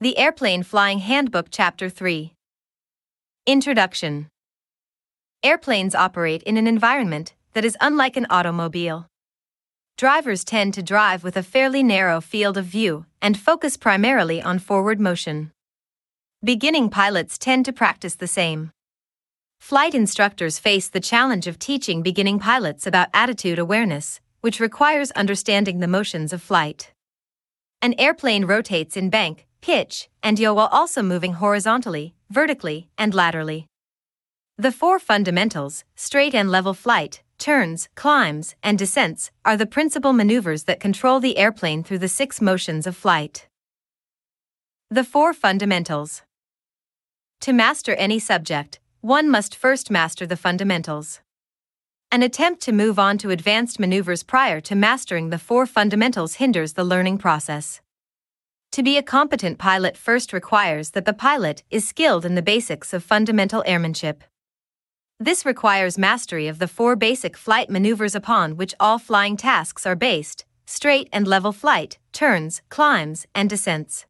The Airplane Flying Handbook, Chapter 3 Introduction Airplanes operate in an environment that is unlike an automobile. Drivers tend to drive with a fairly narrow field of view and focus primarily on forward motion. Beginning pilots tend to practice the same. Flight instructors face the challenge of teaching beginning pilots about attitude awareness, which requires understanding the motions of flight. An airplane rotates in bank, pitch, and yaw while also moving horizontally, vertically, and laterally. The four fundamentals straight and level flight, turns, climbs, and descents are the principal maneuvers that control the airplane through the six motions of flight. The four fundamentals. To master any subject, one must first master the fundamentals. An attempt to move on to advanced maneuvers prior to mastering the four fundamentals hinders the learning process. To be a competent pilot first requires that the pilot is skilled in the basics of fundamental airmanship. This requires mastery of the four basic flight maneuvers upon which all flying tasks are based straight and level flight, turns, climbs, and descents.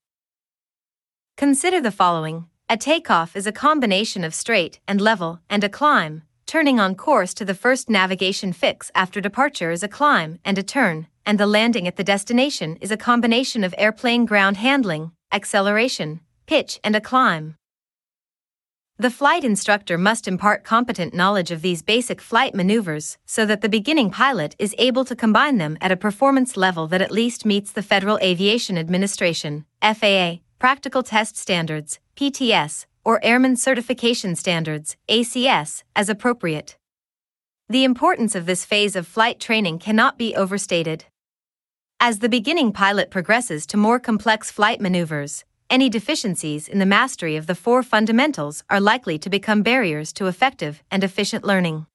Consider the following a takeoff is a combination of straight and level and a climb. Turning on course to the first navigation fix after departure is a climb and a turn, and the landing at the destination is a combination of airplane ground handling, acceleration, pitch, and a climb. The flight instructor must impart competent knowledge of these basic flight maneuvers so that the beginning pilot is able to combine them at a performance level that at least meets the Federal Aviation Administration FAA practical test standards PTS, or Airman Certification Standards, ACS, as appropriate. The importance of this phase of flight training cannot be overstated. As the beginning pilot progresses to more complex flight maneuvers, any deficiencies in the mastery of the four fundamentals are likely to become barriers to effective and efficient learning.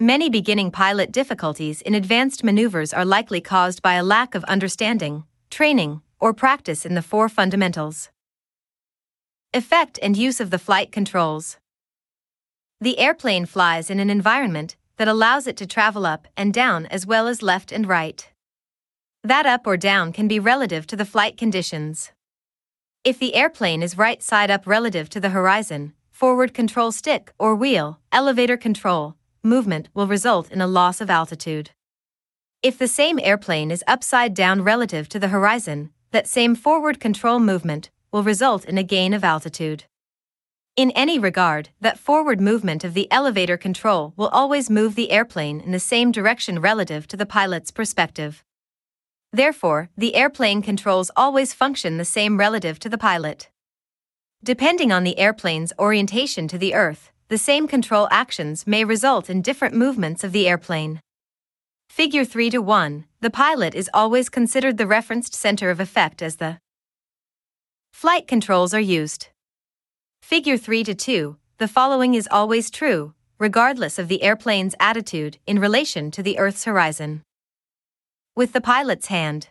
Many beginning pilot difficulties in advanced maneuvers are likely caused by a lack of understanding, training, or practice in the four fundamentals. Effect and use of the flight controls. The airplane flies in an environment that allows it to travel up and down as well as left and right. That up or down can be relative to the flight conditions. If the airplane is right side up relative to the horizon, forward control stick or wheel, elevator control, movement will result in a loss of altitude. If the same airplane is upside down relative to the horizon, that same forward control movement will result in a gain of altitude. In any regard, that forward movement of the elevator control will always move the airplane in the same direction relative to the pilot's perspective. Therefore, the airplane controls always function the same relative to the pilot. Depending on the airplane's orientation to the Earth, the same control actions may result in different movements of the airplane. Figure 3 to 1, the pilot is always considered the referenced center of effect as the Flight controls are used. Figure 3 to 2 The following is always true, regardless of the airplane's attitude in relation to the Earth's horizon. With the pilot's hand.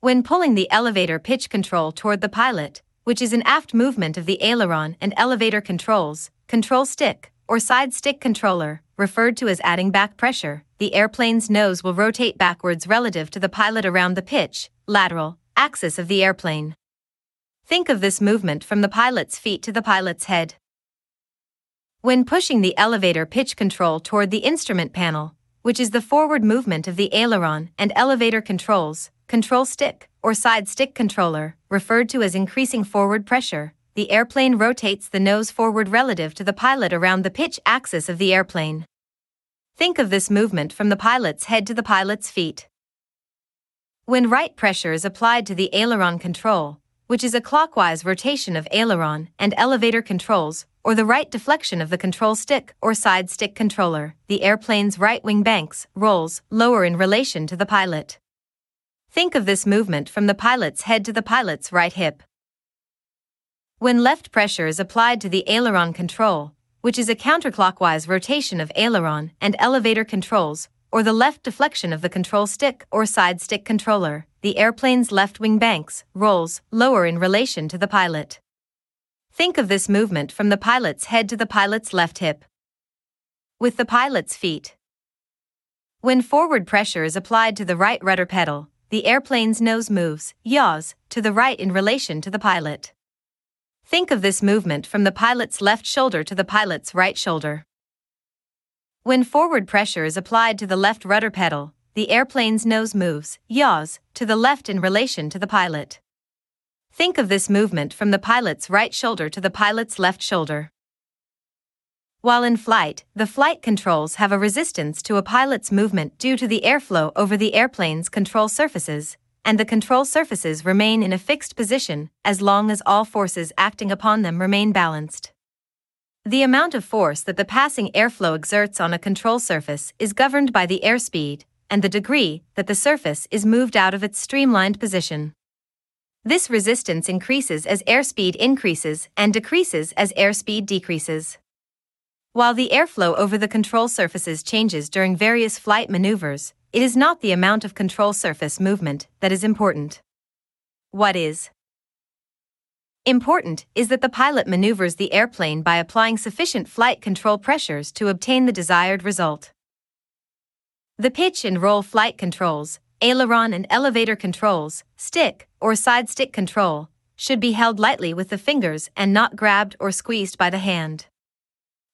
When pulling the elevator pitch control toward the pilot, which is an aft movement of the aileron and elevator controls, control stick, or side stick controller, referred to as adding back pressure, the airplane's nose will rotate backwards relative to the pilot around the pitch, lateral, axis of the airplane. Think of this movement from the pilot's feet to the pilot's head. When pushing the elevator pitch control toward the instrument panel, which is the forward movement of the aileron and elevator controls, control stick, or side stick controller, referred to as increasing forward pressure, the airplane rotates the nose forward relative to the pilot around the pitch axis of the airplane. Think of this movement from the pilot's head to the pilot's feet. When right pressure is applied to the aileron control, which is a clockwise rotation of aileron and elevator controls, or the right deflection of the control stick or side stick controller, the airplane's right wing banks, rolls, lower in relation to the pilot. Think of this movement from the pilot's head to the pilot's right hip. When left pressure is applied to the aileron control, which is a counterclockwise rotation of aileron and elevator controls, or the left deflection of the control stick or side stick controller, the airplane's left wing banks, rolls, lower in relation to the pilot. Think of this movement from the pilot's head to the pilot's left hip. With the pilot's feet. When forward pressure is applied to the right rudder pedal, the airplane's nose moves, yaws, to the right in relation to the pilot. Think of this movement from the pilot's left shoulder to the pilot's right shoulder. When forward pressure is applied to the left rudder pedal, the airplane's nose moves, yaws, to the left in relation to the pilot. Think of this movement from the pilot's right shoulder to the pilot's left shoulder. While in flight, the flight controls have a resistance to a pilot's movement due to the airflow over the airplane's control surfaces, and the control surfaces remain in a fixed position as long as all forces acting upon them remain balanced. The amount of force that the passing airflow exerts on a control surface is governed by the airspeed and the degree that the surface is moved out of its streamlined position. This resistance increases as airspeed increases and decreases as airspeed decreases. While the airflow over the control surfaces changes during various flight maneuvers, it is not the amount of control surface movement that is important. What is important is that the pilot maneuvers the airplane by applying sufficient flight control pressures to obtain the desired result. The pitch and roll flight controls, aileron and elevator controls, stick or side stick control, should be held lightly with the fingers and not grabbed or squeezed by the hand.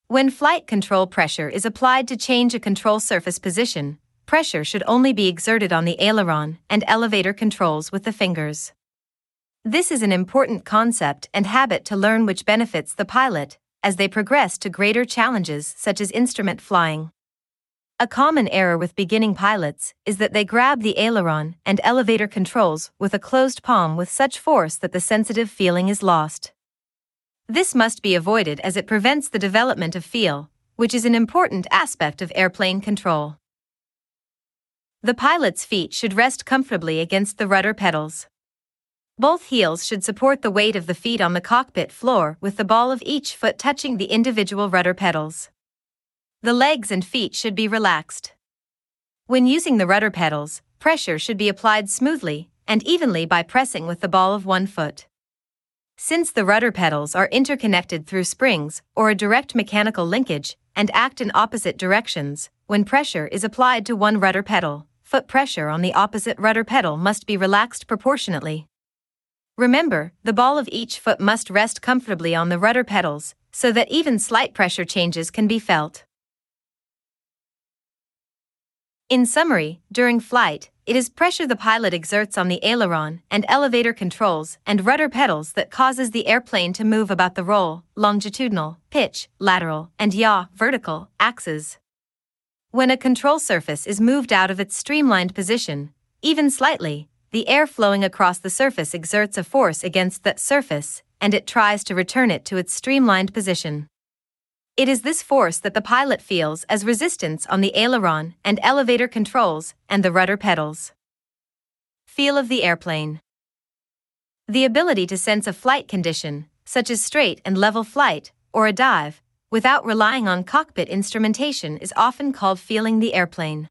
When flight control pressure is applied to change a control surface position, pressure should only be exerted on the aileron and elevator controls with the fingers. This is an important concept and habit to learn which benefits the pilot as they progress to greater challenges such as instrument flying. A common error with beginning pilots is that they grab the aileron and elevator controls with a closed palm with such force that the sensitive feeling is lost. This must be avoided as it prevents the development of feel, which is an important aspect of airplane control. The pilot's feet should rest comfortably against the rudder pedals. Both heels should support the weight of the feet on the cockpit floor with the ball of each foot touching the individual rudder pedals. The legs and feet should be relaxed. When using the rudder pedals, pressure should be applied smoothly and evenly by pressing with the ball of one foot. Since the rudder pedals are interconnected through springs or a direct mechanical linkage and act in opposite directions, when pressure is applied to one rudder pedal, foot pressure on the opposite rudder pedal must be relaxed proportionately. Remember, the ball of each foot must rest comfortably on the rudder pedals so that even slight pressure changes can be felt. In summary, during flight, it is pressure the pilot exerts on the aileron and elevator controls and rudder pedals that causes the airplane to move about the roll, longitudinal, pitch, lateral, and yaw, vertical, axes. When a control surface is moved out of its streamlined position, even slightly, the air flowing across the surface exerts a force against that surface, and it tries to return it to its streamlined position. It is this force that the pilot feels as resistance on the aileron and elevator controls and the rudder pedals. Feel of the airplane. The ability to sense a flight condition, such as straight and level flight, or a dive, without relying on cockpit instrumentation is often called feeling the airplane.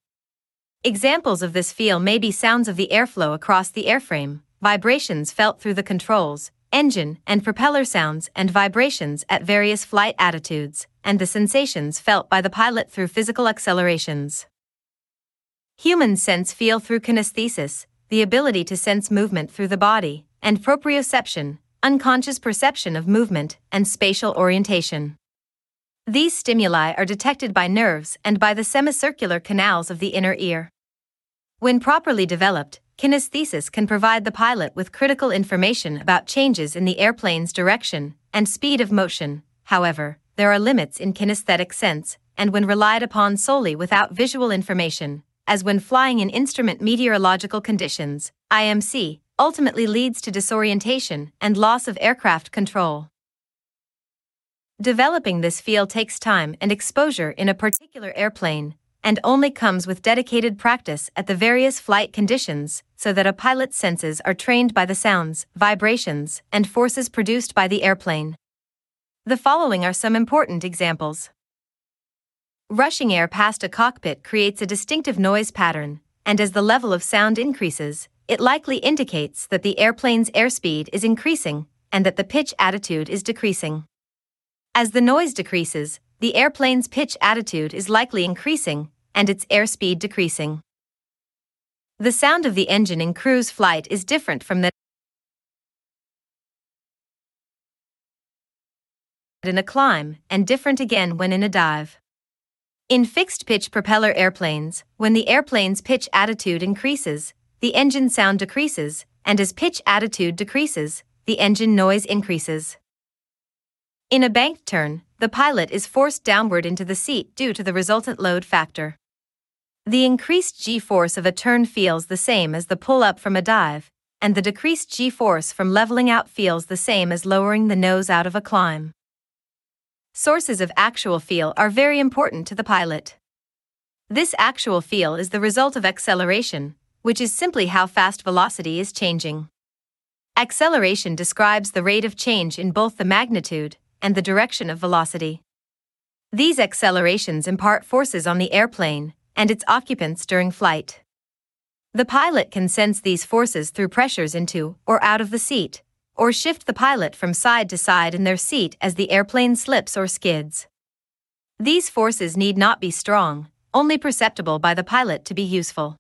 Examples of this feel may be sounds of the airflow across the airframe, vibrations felt through the controls, engine and propeller sounds and vibrations at various flight attitudes, and the sensations felt by the pilot through physical accelerations. Humans sense feel through kinesthesis, the ability to sense movement through the body, and proprioception, unconscious perception of movement and spatial orientation. These stimuli are detected by nerves and by the semicircular canals of the inner ear. When properly developed, kinesthesis can provide the pilot with critical information about changes in the airplane's direction and speed of motion. However, there are limits in kinesthetic sense, and when relied upon solely without visual information, as when flying in instrument meteorological conditions, IMC, ultimately leads to disorientation and loss of aircraft control. Developing this feel takes time and exposure in a particular airplane, and only comes with dedicated practice at the various flight conditions, so that a pilot's senses are trained by the sounds, vibrations, and forces produced by the airplane. The following are some important examples. Rushing air past a cockpit creates a distinctive noise pattern, and as the level of sound increases, it likely indicates that the airplane's airspeed is increasing and that the pitch attitude is decreasing. As the noise decreases, the airplane's pitch attitude is likely increasing and its airspeed decreasing. The sound of the engine in cruise flight is different from that in a climb, and different again when in a dive. In fixed pitch propeller airplanes, when the airplane's pitch attitude increases, the engine sound decreases, and as pitch attitude decreases, the engine noise increases. In a banked turn, the pilot is forced downward into the seat due to the resultant load factor. The increased g force of a turn feels the same as the pull up from a dive, and the decreased g force from leveling out feels the same as lowering the nose out of a climb. Sources of actual feel are very important to the pilot. This actual feel is the result of acceleration, which is simply how fast velocity is changing. Acceleration describes the rate of change in both the magnitude and the direction of velocity. These accelerations impart forces on the airplane and its occupants during flight. The pilot can sense these forces through pressures into or out of the seat, or shift the pilot from side to side in their seat as the airplane slips or skids. These forces need not be strong, only perceptible by the pilot to be useful.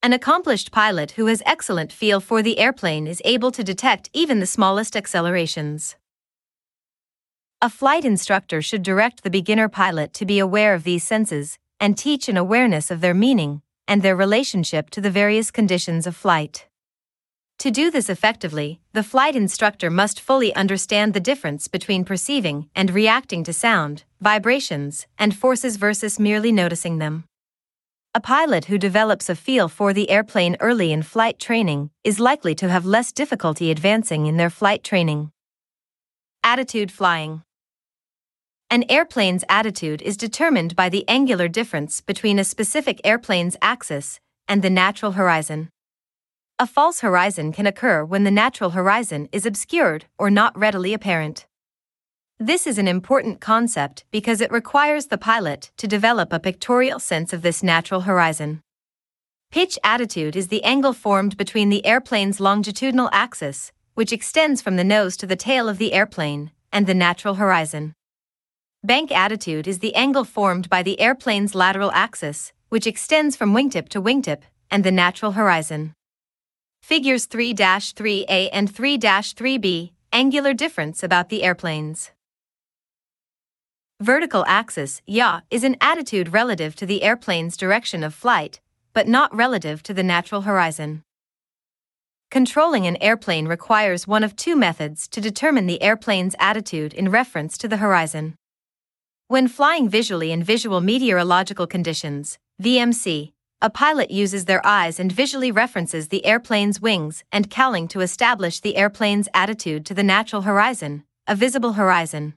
An accomplished pilot who has excellent feel for the airplane is able to detect even the smallest accelerations. A flight instructor should direct the beginner pilot to be aware of these senses and teach an awareness of their meaning and their relationship to the various conditions of flight. To do this effectively, the flight instructor must fully understand the difference between perceiving and reacting to sound, vibrations, and forces versus merely noticing them. A pilot who develops a feel for the airplane early in flight training is likely to have less difficulty advancing in their flight training. Attitude flying. An airplane's attitude is determined by the angular difference between a specific airplane's axis and the natural horizon. A false horizon can occur when the natural horizon is obscured or not readily apparent. This is an important concept because it requires the pilot to develop a pictorial sense of this natural horizon. Pitch attitude is the angle formed between the airplane's longitudinal axis, which extends from the nose to the tail of the airplane, and the natural horizon. Bank attitude is the angle formed by the airplane's lateral axis, which extends from wingtip to wingtip, and the natural horizon. Figures 3 3a and 3 3b Angular difference about the airplanes. Vertical axis, yaw, is an attitude relative to the airplane's direction of flight, but not relative to the natural horizon. Controlling an airplane requires one of two methods to determine the airplane's attitude in reference to the horizon. When flying visually in visual meteorological conditions, VMC, a pilot uses their eyes and visually references the airplane's wings and cowling to establish the airplane's attitude to the natural horizon, a visible horizon.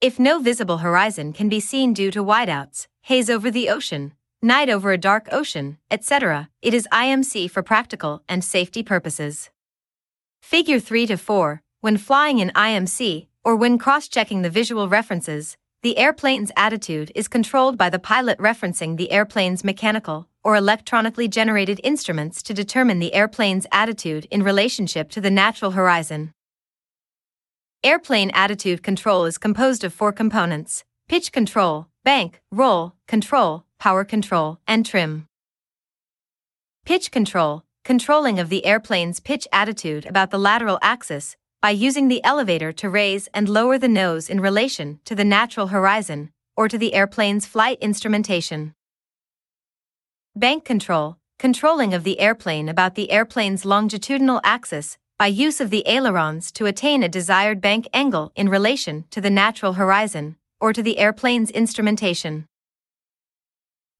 If no visible horizon can be seen due to whiteouts, haze over the ocean, night over a dark ocean, etc., it is IMC for practical and safety purposes. Figure 3 to 4 When flying in IMC, or when cross checking the visual references, the airplane's attitude is controlled by the pilot referencing the airplane's mechanical or electronically generated instruments to determine the airplane's attitude in relationship to the natural horizon. Airplane attitude control is composed of four components pitch control, bank, roll, control, power control, and trim. Pitch control, controlling of the airplane's pitch attitude about the lateral axis, by using the elevator to raise and lower the nose in relation to the natural horizon or to the airplane's flight instrumentation. Bank control, controlling of the airplane about the airplane's longitudinal axis by use of the ailerons to attain a desired bank angle in relation to the natural horizon or to the airplane's instrumentation.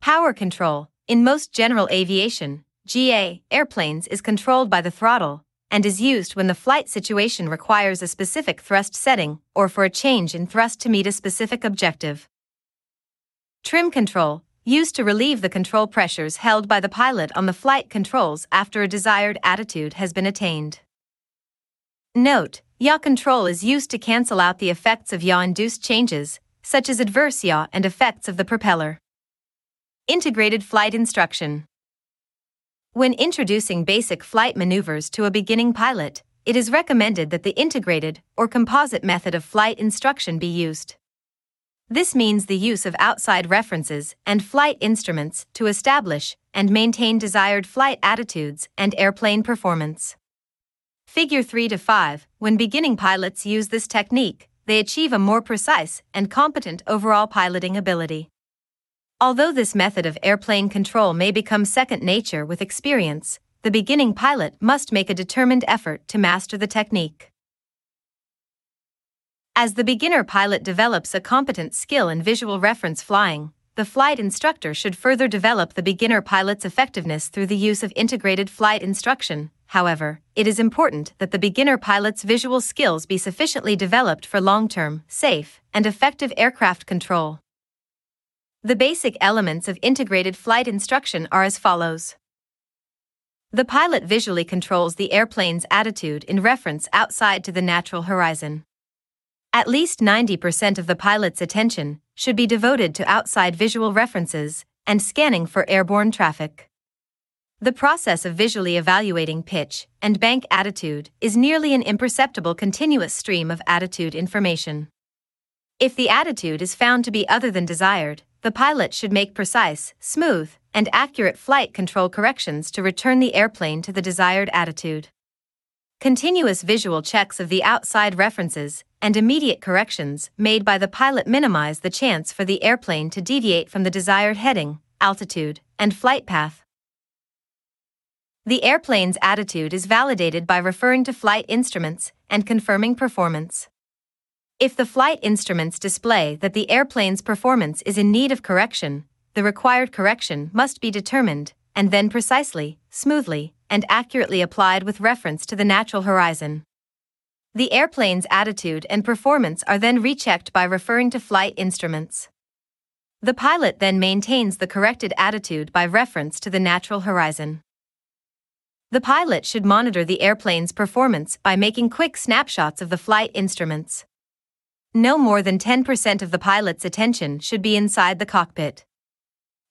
Power control, in most general aviation, GA, airplanes is controlled by the throttle and is used when the flight situation requires a specific thrust setting or for a change in thrust to meet a specific objective. Trim control, used to relieve the control pressures held by the pilot on the flight controls after a desired attitude has been attained. Note, yaw control is used to cancel out the effects of yaw-induced changes, such as adverse yaw and effects of the propeller. Integrated flight instruction. When introducing basic flight maneuvers to a beginning pilot, it is recommended that the integrated or composite method of flight instruction be used. This means the use of outside references and flight instruments to establish and maintain desired flight attitudes and airplane performance. Figure 3 to 5 When beginning pilots use this technique, they achieve a more precise and competent overall piloting ability. Although this method of airplane control may become second nature with experience, the beginning pilot must make a determined effort to master the technique. As the beginner pilot develops a competent skill in visual reference flying, the flight instructor should further develop the beginner pilot's effectiveness through the use of integrated flight instruction. However, it is important that the beginner pilot's visual skills be sufficiently developed for long term, safe, and effective aircraft control. The basic elements of integrated flight instruction are as follows. The pilot visually controls the airplane's attitude in reference outside to the natural horizon. At least 90% of the pilot's attention should be devoted to outside visual references and scanning for airborne traffic. The process of visually evaluating pitch and bank attitude is nearly an imperceptible continuous stream of attitude information. If the attitude is found to be other than desired, the pilot should make precise, smooth, and accurate flight control corrections to return the airplane to the desired attitude. Continuous visual checks of the outside references and immediate corrections made by the pilot minimize the chance for the airplane to deviate from the desired heading, altitude, and flight path. The airplane's attitude is validated by referring to flight instruments and confirming performance. If the flight instruments display that the airplane's performance is in need of correction, the required correction must be determined and then precisely, smoothly, and accurately applied with reference to the natural horizon. The airplane's attitude and performance are then rechecked by referring to flight instruments. The pilot then maintains the corrected attitude by reference to the natural horizon. The pilot should monitor the airplane's performance by making quick snapshots of the flight instruments. No more than 10% of the pilot's attention should be inside the cockpit.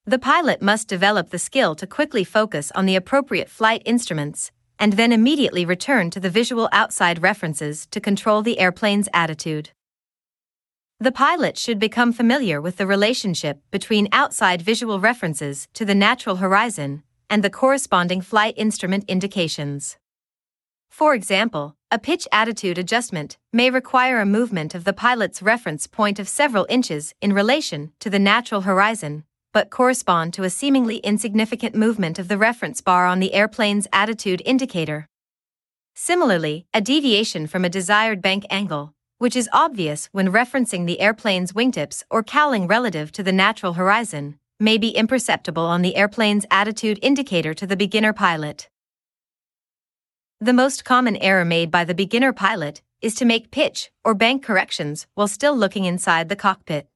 The pilot must develop the skill to quickly focus on the appropriate flight instruments and then immediately return to the visual outside references to control the airplane's attitude. The pilot should become familiar with the relationship between outside visual references to the natural horizon and the corresponding flight instrument indications. For example, a pitch attitude adjustment may require a movement of the pilot's reference point of several inches in relation to the natural horizon but correspond to a seemingly insignificant movement of the reference bar on the airplane's attitude indicator. Similarly, a deviation from a desired bank angle, which is obvious when referencing the airplane's wingtips or cowling relative to the natural horizon, may be imperceptible on the airplane's attitude indicator to the beginner pilot. The most common error made by the beginner pilot is to make pitch or bank corrections while still looking inside the cockpit.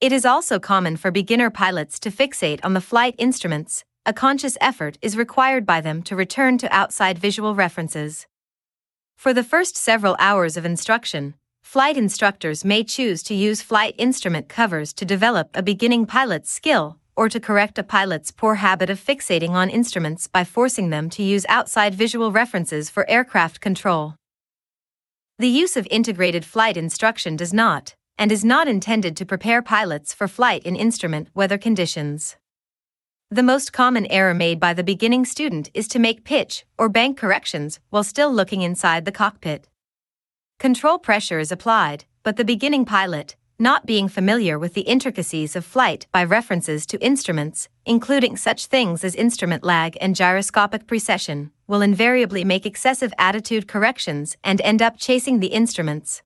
It is also common for beginner pilots to fixate on the flight instruments. A conscious effort is required by them to return to outside visual references. For the first several hours of instruction, flight instructors may choose to use flight instrument covers to develop a beginning pilot's skill or to correct a pilot's poor habit of fixating on instruments by forcing them to use outside visual references for aircraft control. The use of integrated flight instruction does not, and is not intended to prepare pilots for flight in instrument weather conditions. The most common error made by the beginning student is to make pitch or bank corrections while still looking inside the cockpit. Control pressure is applied, but the beginning pilot, not being familiar with the intricacies of flight by references to instruments, including such things as instrument lag and gyroscopic precession, will invariably make excessive attitude corrections and end up chasing the instruments,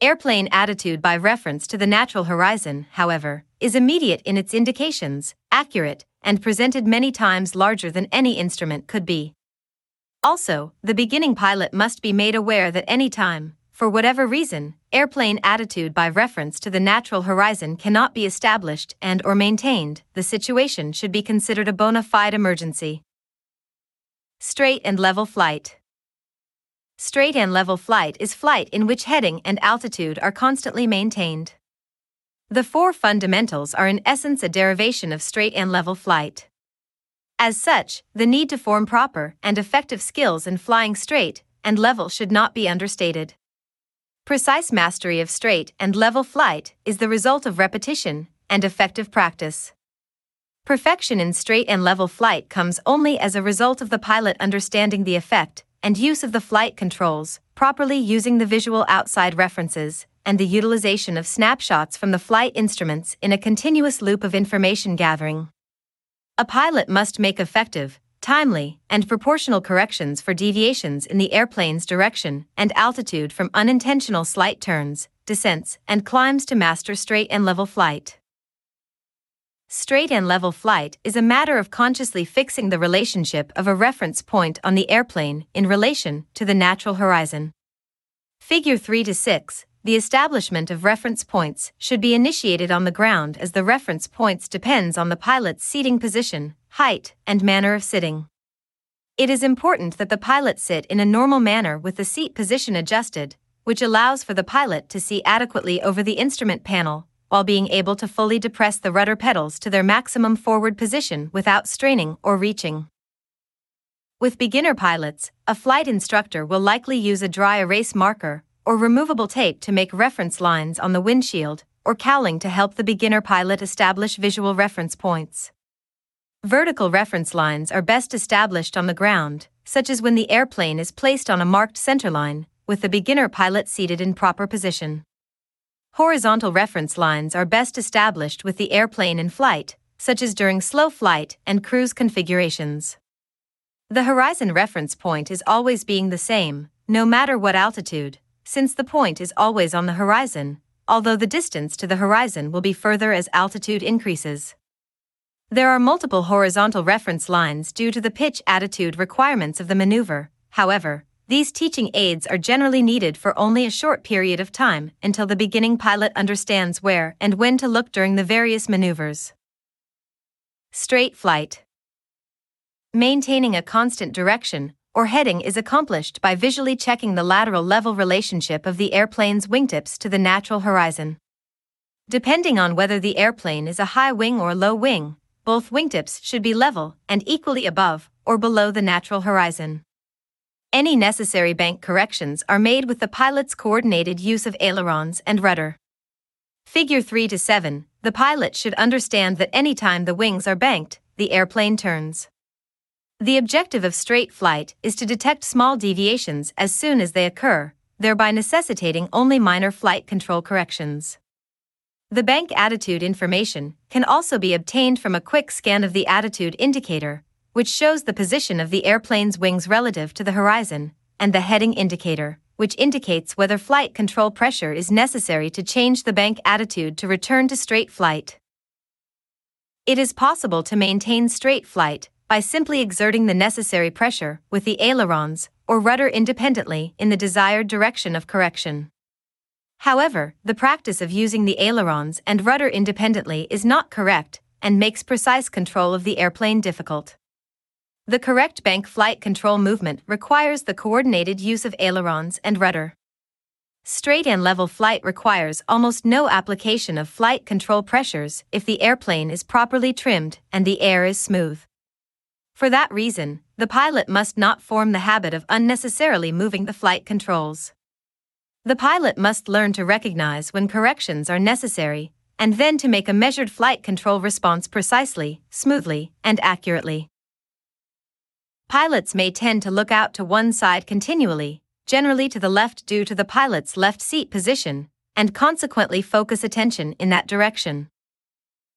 Airplane attitude by reference to the natural horizon, however, is immediate in its indications, accurate, and presented many times larger than any instrument could be. Also, the beginning pilot must be made aware that any time, for whatever reason, airplane attitude by reference to the natural horizon cannot be established and or maintained, the situation should be considered a bona fide emergency. Straight and level flight. Straight and level flight is flight in which heading and altitude are constantly maintained. The four fundamentals are in essence a derivation of straight and level flight. As such, the need to form proper and effective skills in flying straight and level should not be understated. Precise mastery of straight and level flight is the result of repetition and effective practice. Perfection in straight and level flight comes only as a result of the pilot understanding the effect and use of the flight controls, properly using the visual outside references, and the utilization of snapshots from the flight instruments in a continuous loop of information gathering. A pilot must make effective, timely, and proportional corrections for deviations in the airplane's direction and altitude from unintentional slight turns, descents, and climbs to master straight and level flight. Straight and level flight is a matter of consciously fixing the relationship of a reference point on the airplane in relation to the natural horizon. Figure 3 to 6 The establishment of reference points should be initiated on the ground as the reference points depends on the pilot's seating position, height, and manner of sitting. It is important that the pilot sit in a normal manner with the seat position adjusted, which allows for the pilot to see adequately over the instrument panel while being able to fully depress the rudder pedals to their maximum forward position without straining or reaching. With beginner pilots, a flight instructor will likely use a dry erase marker or removable tape to make reference lines on the windshield or cowling to help the beginner pilot establish visual reference points. Vertical reference lines are best established on the ground, such as when the airplane is placed on a marked centerline, with the beginner pilot seated in proper position. Horizontal reference lines are best established with the airplane in flight, such as during slow flight and cruise configurations. The horizon reference point is always being the same, no matter what altitude, since the point is always on the horizon, although the distance to the horizon will be further as altitude increases. There are multiple horizontal reference lines due to the pitch attitude requirements of the maneuver, however, these teaching aids are generally needed for only a short period of time until the beginning pilot understands where and when to look during the various maneuvers. Straight flight. Maintaining a constant direction or heading is accomplished by visually checking the lateral level relationship of the airplane's wingtips to the natural horizon. Depending on whether the airplane is a high wing or low wing, both wingtips should be level and equally above or below the natural horizon. Any necessary bank corrections are made with the pilot's coordinated use of ailerons and rudder. Figure 3 to 7 The pilot should understand that any time the wings are banked, the airplane turns. The objective of straight flight is to detect small deviations as soon as they occur, thereby necessitating only minor flight control corrections. The bank attitude information can also be obtained from a quick scan of the attitude indicator, which shows the position of the airplane's wings relative to the horizon, and the heading indicator, which indicates whether flight control pressure is necessary to change the bank attitude to return to straight flight. It is possible to maintain straight flight by simply exerting the necessary pressure with the ailerons or rudder independently in the desired direction of correction. However, the practice of using the ailerons and rudder independently is not correct and makes precise control of the airplane difficult. The correct bank flight control movement requires the coordinated use of ailerons and rudder. Straight and level flight requires almost no application of flight control pressures if the airplane is properly trimmed and the air is smooth. For that reason, the pilot must not form the habit of unnecessarily moving the flight controls. The pilot must learn to recognize when corrections are necessary and then to make a measured flight control response precisely, smoothly, and accurately. Pilots may tend to look out to one side continually, generally to the left due to the pilot's left seat position, and consequently focus attention in that direction.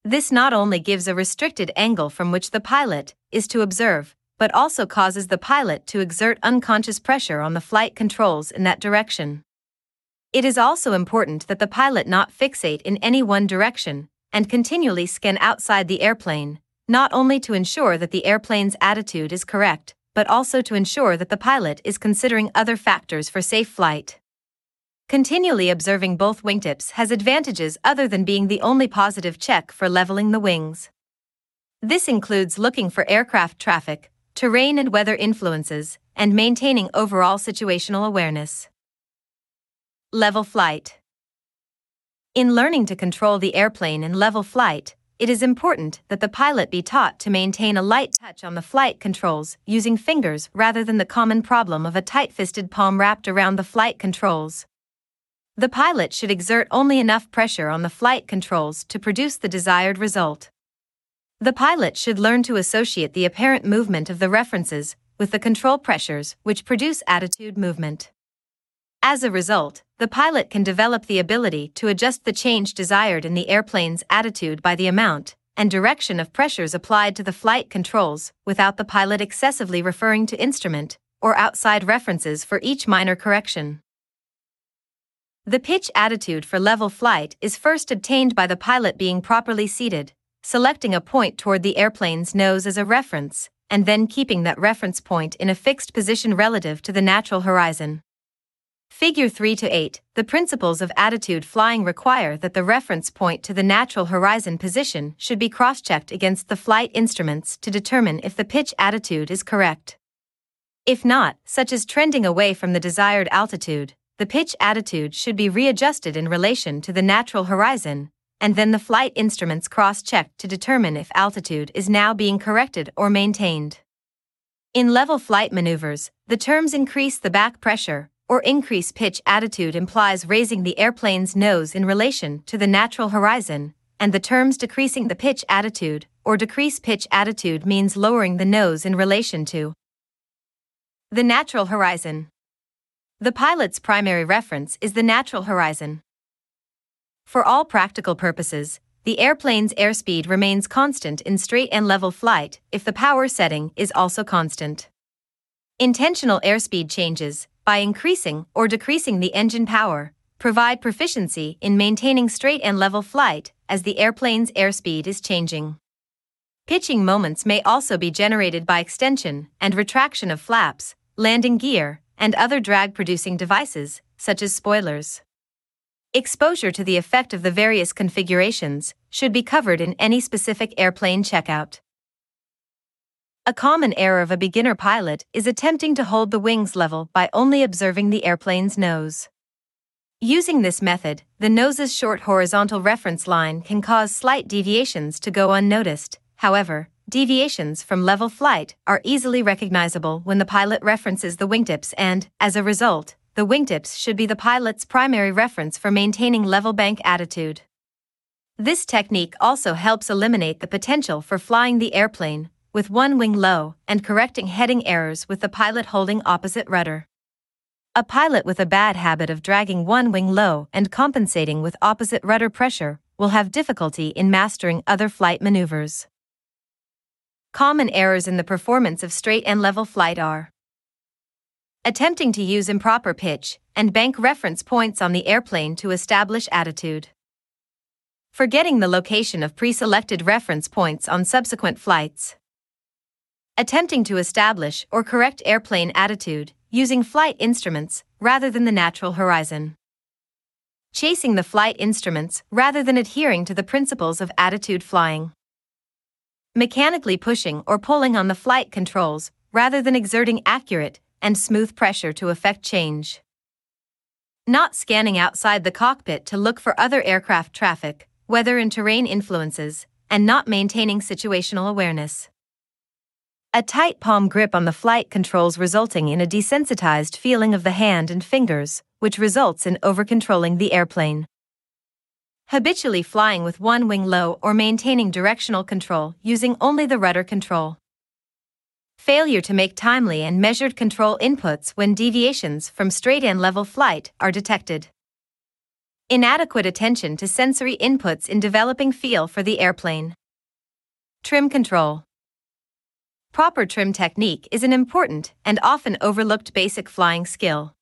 This not only gives a restricted angle from which the pilot is to observe, but also causes the pilot to exert unconscious pressure on the flight controls in that direction. It is also important that the pilot not fixate in any one direction and continually scan outside the airplane, not only to ensure that the airplane's attitude is correct, but also to ensure that the pilot is considering other factors for safe flight. Continually observing both wingtips has advantages other than being the only positive check for leveling the wings. This includes looking for aircraft traffic, terrain and weather influences, and maintaining overall situational awareness. Level flight. In learning to control the airplane in level flight, it is important that the pilot be taught to maintain a light touch on the flight controls using fingers rather than the common problem of a tight fisted palm wrapped around the flight controls. The pilot should exert only enough pressure on the flight controls to produce the desired result. The pilot should learn to associate the apparent movement of the references with the control pressures which produce attitude movement. As a result, the pilot can develop the ability to adjust the change desired in the airplane's attitude by the amount and direction of pressures applied to the flight controls without the pilot excessively referring to instrument or outside references for each minor correction. The pitch attitude for level flight is first obtained by the pilot being properly seated, selecting a point toward the airplane's nose as a reference, and then keeping that reference point in a fixed position relative to the natural horizon. Figure 3 to 8 The principles of attitude flying require that the reference point to the natural horizon position should be cross checked against the flight instruments to determine if the pitch attitude is correct. If not, such as trending away from the desired altitude, the pitch attitude should be readjusted in relation to the natural horizon, and then the flight instruments cross checked to determine if altitude is now being corrected or maintained. In level flight maneuvers, the terms increase the back pressure or increase pitch attitude implies raising the airplane's nose in relation to the natural horizon, and the terms decreasing the pitch attitude or decrease pitch attitude means lowering the nose in relation to the natural horizon. The pilot's primary reference is the natural horizon. For all practical purposes, the airplane's airspeed remains constant in straight and level flight if the power setting is also constant. Intentional airspeed changes, by increasing or decreasing the engine power, provide proficiency in maintaining straight and level flight as the airplane's airspeed is changing. Pitching moments may also be generated by extension and retraction of flaps, landing gear, and other drag producing devices, such as spoilers. Exposure to the effect of the various configurations should be covered in any specific airplane checkout. A common error of a beginner pilot is attempting to hold the wings level by only observing the airplane's nose. Using this method, the nose's short horizontal reference line can cause slight deviations to go unnoticed. However, deviations from level flight are easily recognizable when the pilot references the wingtips and, as a result, the wingtips should be the pilot's primary reference for maintaining level bank attitude. This technique also helps eliminate the potential for flying the airplane with one wing low and correcting heading errors with the pilot holding opposite rudder. A pilot with a bad habit of dragging one wing low and compensating with opposite rudder pressure will have difficulty in mastering other flight maneuvers. Common errors in the performance of straight and level flight are attempting to use improper pitch and bank reference points on the airplane to establish attitude, forgetting the location of pre selected reference points on subsequent flights attempting to establish or correct airplane attitude using flight instruments rather than the natural horizon. Chasing the flight instruments rather than adhering to the principles of attitude flying. Mechanically pushing or pulling on the flight controls rather than exerting accurate and smooth pressure to effect change. Not scanning outside the cockpit to look for other aircraft traffic, weather and terrain influences, and not maintaining situational awareness. A tight palm grip on the flight controls resulting in a desensitized feeling of the hand and fingers, which results in overcontrolling the airplane. Habitually flying with one wing low or maintaining directional control using only the rudder control. Failure to make timely and measured control inputs when deviations from straight and level flight are detected. Inadequate attention to sensory inputs in developing feel for the airplane. Trim control. Proper trim technique is an important and often overlooked basic flying skill.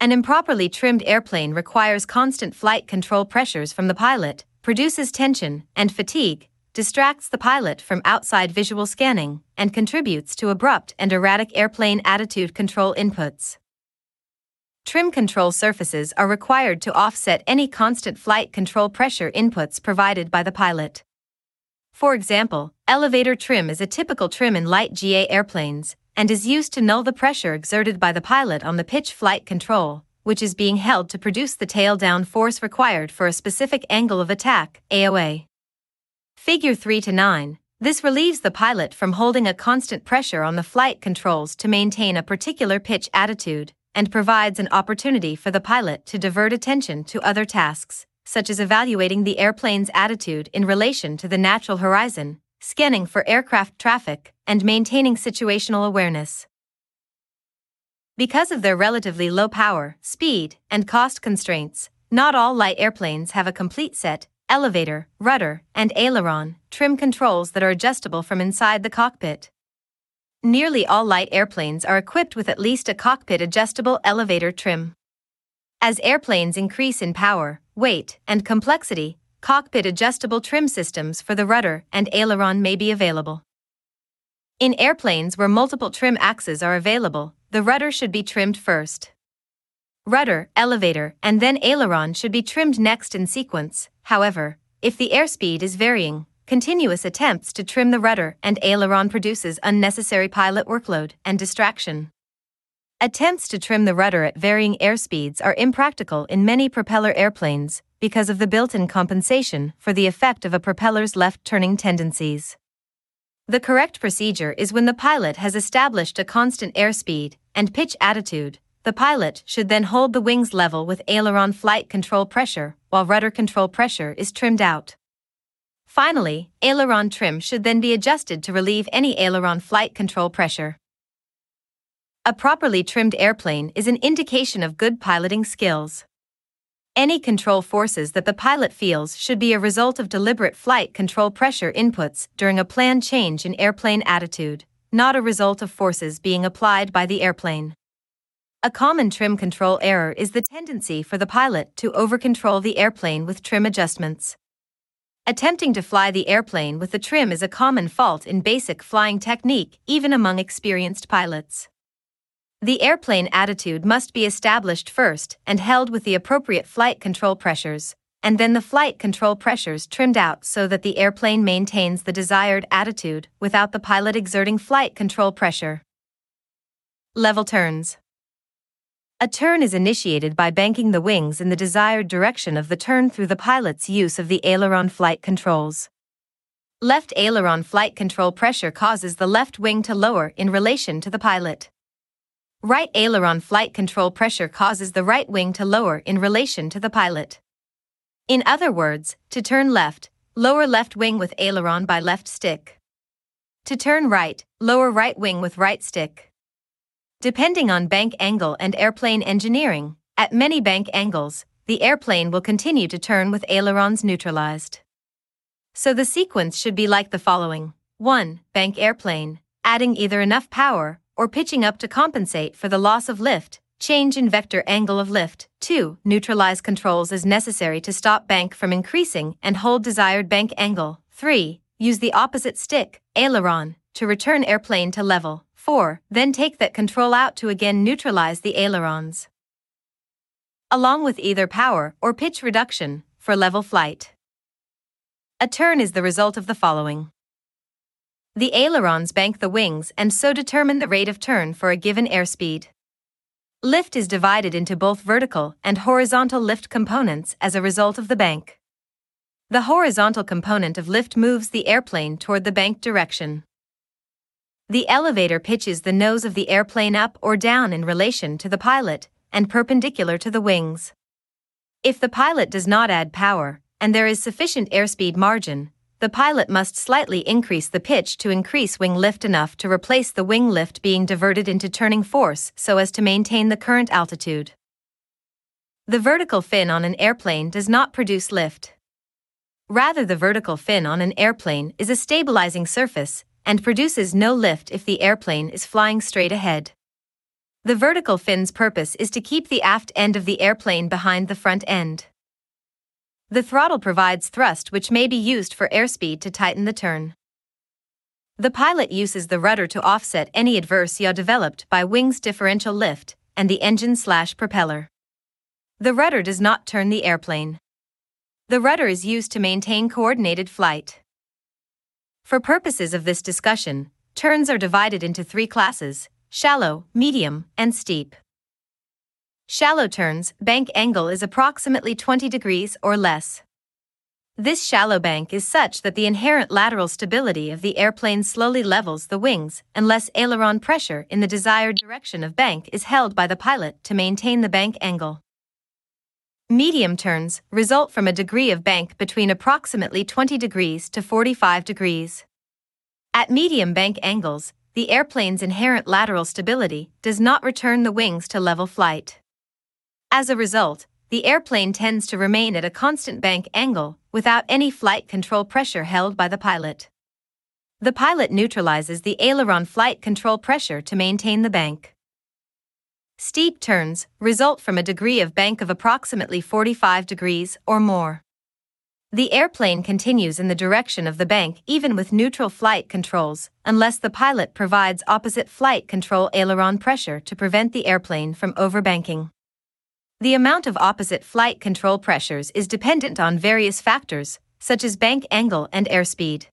An improperly trimmed airplane requires constant flight control pressures from the pilot, produces tension and fatigue, distracts the pilot from outside visual scanning, and contributes to abrupt and erratic airplane attitude control inputs. Trim control surfaces are required to offset any constant flight control pressure inputs provided by the pilot. For example, elevator trim is a typical trim in light GA airplanes and is used to null the pressure exerted by the pilot on the pitch flight control, which is being held to produce the tail down force required for a specific angle of attack, AOA. Figure 3 to 9. This relieves the pilot from holding a constant pressure on the flight controls to maintain a particular pitch attitude, and provides an opportunity for the pilot to divert attention to other tasks, such as evaluating the airplane's attitude in relation to the natural horizon, scanning for aircraft traffic, and maintaining situational awareness. Because of their relatively low power, speed, and cost constraints, not all light airplanes have a complete set, elevator, rudder, and aileron, trim controls that are adjustable from inside the cockpit. Nearly all light airplanes are equipped with at least a cockpit adjustable elevator trim. As airplanes increase in power, weight, and complexity, cockpit adjustable trim systems for the rudder and aileron may be available. In airplanes where multiple trim axes are available, the rudder should be trimmed first. Rudder, elevator, and then aileron should be trimmed next in sequence. However, if the airspeed is varying, continuous attempts to trim the rudder and aileron produces unnecessary pilot workload and distraction. Attempts to trim the rudder at varying airspeeds are impractical in many propeller airplanes because of the built in compensation for the effect of a propeller's left turning tendencies. The correct procedure is when the pilot has established a constant airspeed and pitch attitude, the pilot should then hold the wings level with aileron flight control pressure while rudder control pressure is trimmed out. Finally, aileron trim should then be adjusted to relieve any aileron flight control pressure. A properly trimmed airplane is an indication of good piloting skills. Any control forces that the pilot feels should be a result of deliberate flight control pressure inputs during a planned change in airplane attitude, not a result of forces being applied by the airplane. A common trim control error is the tendency for the pilot to overcontrol the airplane with trim adjustments. Attempting to fly the airplane with the trim is a common fault in basic flying technique, even among experienced pilots. The airplane attitude must be established first and held with the appropriate flight control pressures, and then the flight control pressures trimmed out so that the airplane maintains the desired attitude without the pilot exerting flight control pressure. Level turns. A turn is initiated by banking the wings in the desired direction of the turn through the pilot's use of the aileron flight controls. Left aileron flight control pressure causes the left wing to lower in relation to the pilot. Right aileron flight control pressure causes the right wing to lower in relation to the pilot. In other words, to turn left, lower left wing with aileron by left stick. To turn right, lower right wing with right stick. Depending on bank angle and airplane engineering, at many bank angles, the airplane will continue to turn with ailerons neutralized. So the sequence should be like the following 1. Bank airplane, adding either enough power or pitching up to compensate for the loss of lift, change in vector angle of lift. 2. Neutralize controls as necessary to stop bank from increasing and hold desired bank angle. 3. Use the opposite stick, aileron, to return airplane to level. 4. Then take that control out to again neutralize the ailerons. Along with either power or pitch reduction for level flight. A turn is the result of the following. The ailerons bank the wings and so determine the rate of turn for a given airspeed. Lift is divided into both vertical and horizontal lift components as a result of the bank. The horizontal component of lift moves the airplane toward the bank direction. The elevator pitches the nose of the airplane up or down in relation to the pilot and perpendicular to the wings. If the pilot does not add power, and there is sufficient airspeed margin, the pilot must slightly increase the pitch to increase wing lift enough to replace the wing lift being diverted into turning force so as to maintain the current altitude. The vertical fin on an airplane does not produce lift. Rather, the vertical fin on an airplane is a stabilizing surface and produces no lift if the airplane is flying straight ahead. The vertical fin's purpose is to keep the aft end of the airplane behind the front end. The throttle provides thrust which may be used for airspeed to tighten the turn. The pilot uses the rudder to offset any adverse yaw developed by wing's differential lift and the engine slash propeller. The rudder does not turn the airplane. The rudder is used to maintain coordinated flight. For purposes of this discussion, turns are divided into three classes shallow, medium, and steep. Shallow turns, bank angle is approximately 20 degrees or less. This shallow bank is such that the inherent lateral stability of the airplane slowly levels the wings unless aileron pressure in the desired direction of bank is held by the pilot to maintain the bank angle. Medium turns result from a degree of bank between approximately 20 degrees to 45 degrees. At medium bank angles, the airplane's inherent lateral stability does not return the wings to level flight. As a result, the airplane tends to remain at a constant bank angle without any flight control pressure held by the pilot. The pilot neutralizes the aileron flight control pressure to maintain the bank. Steep turns result from a degree of bank of approximately 45 degrees or more. The airplane continues in the direction of the bank even with neutral flight controls, unless the pilot provides opposite flight control aileron pressure to prevent the airplane from overbanking. The amount of opposite flight control pressures is dependent on various factors, such as bank angle and airspeed.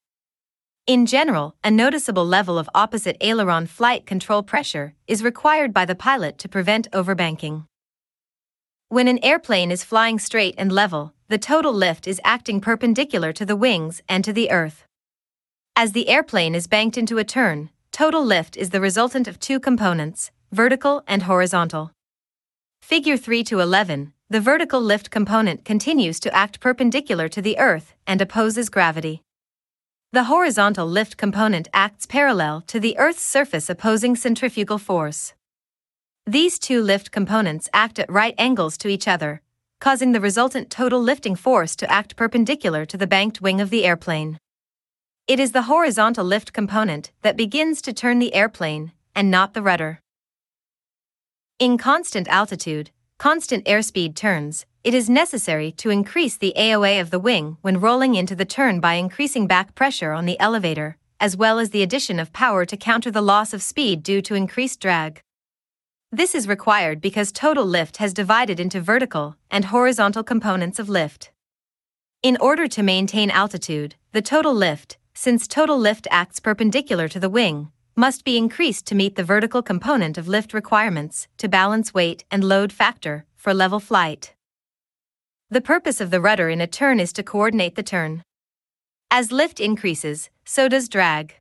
In general, a noticeable level of opposite aileron flight control pressure is required by the pilot to prevent overbanking. When an airplane is flying straight and level, the total lift is acting perpendicular to the wings and to the earth. As the airplane is banked into a turn, total lift is the resultant of two components, vertical and horizontal. Figure 3 to 11, the vertical lift component continues to act perpendicular to the earth and opposes gravity. The horizontal lift component acts parallel to the earth's surface opposing centrifugal force. These two lift components act at right angles to each other, causing the resultant total lifting force to act perpendicular to the banked wing of the airplane. It is the horizontal lift component that begins to turn the airplane, and not the rudder. In constant altitude, constant airspeed turns, it is necessary to increase the AOA of the wing when rolling into the turn by increasing back pressure on the elevator, as well as the addition of power to counter the loss of speed due to increased drag. This is required because total lift has divided into vertical and horizontal components of lift. In order to maintain altitude, the total lift, since total lift acts perpendicular to the wing, must be increased to meet the vertical component of lift requirements to balance weight and load factor for level flight. The purpose of the rudder in a turn is to coordinate the turn. As lift increases, so does drag.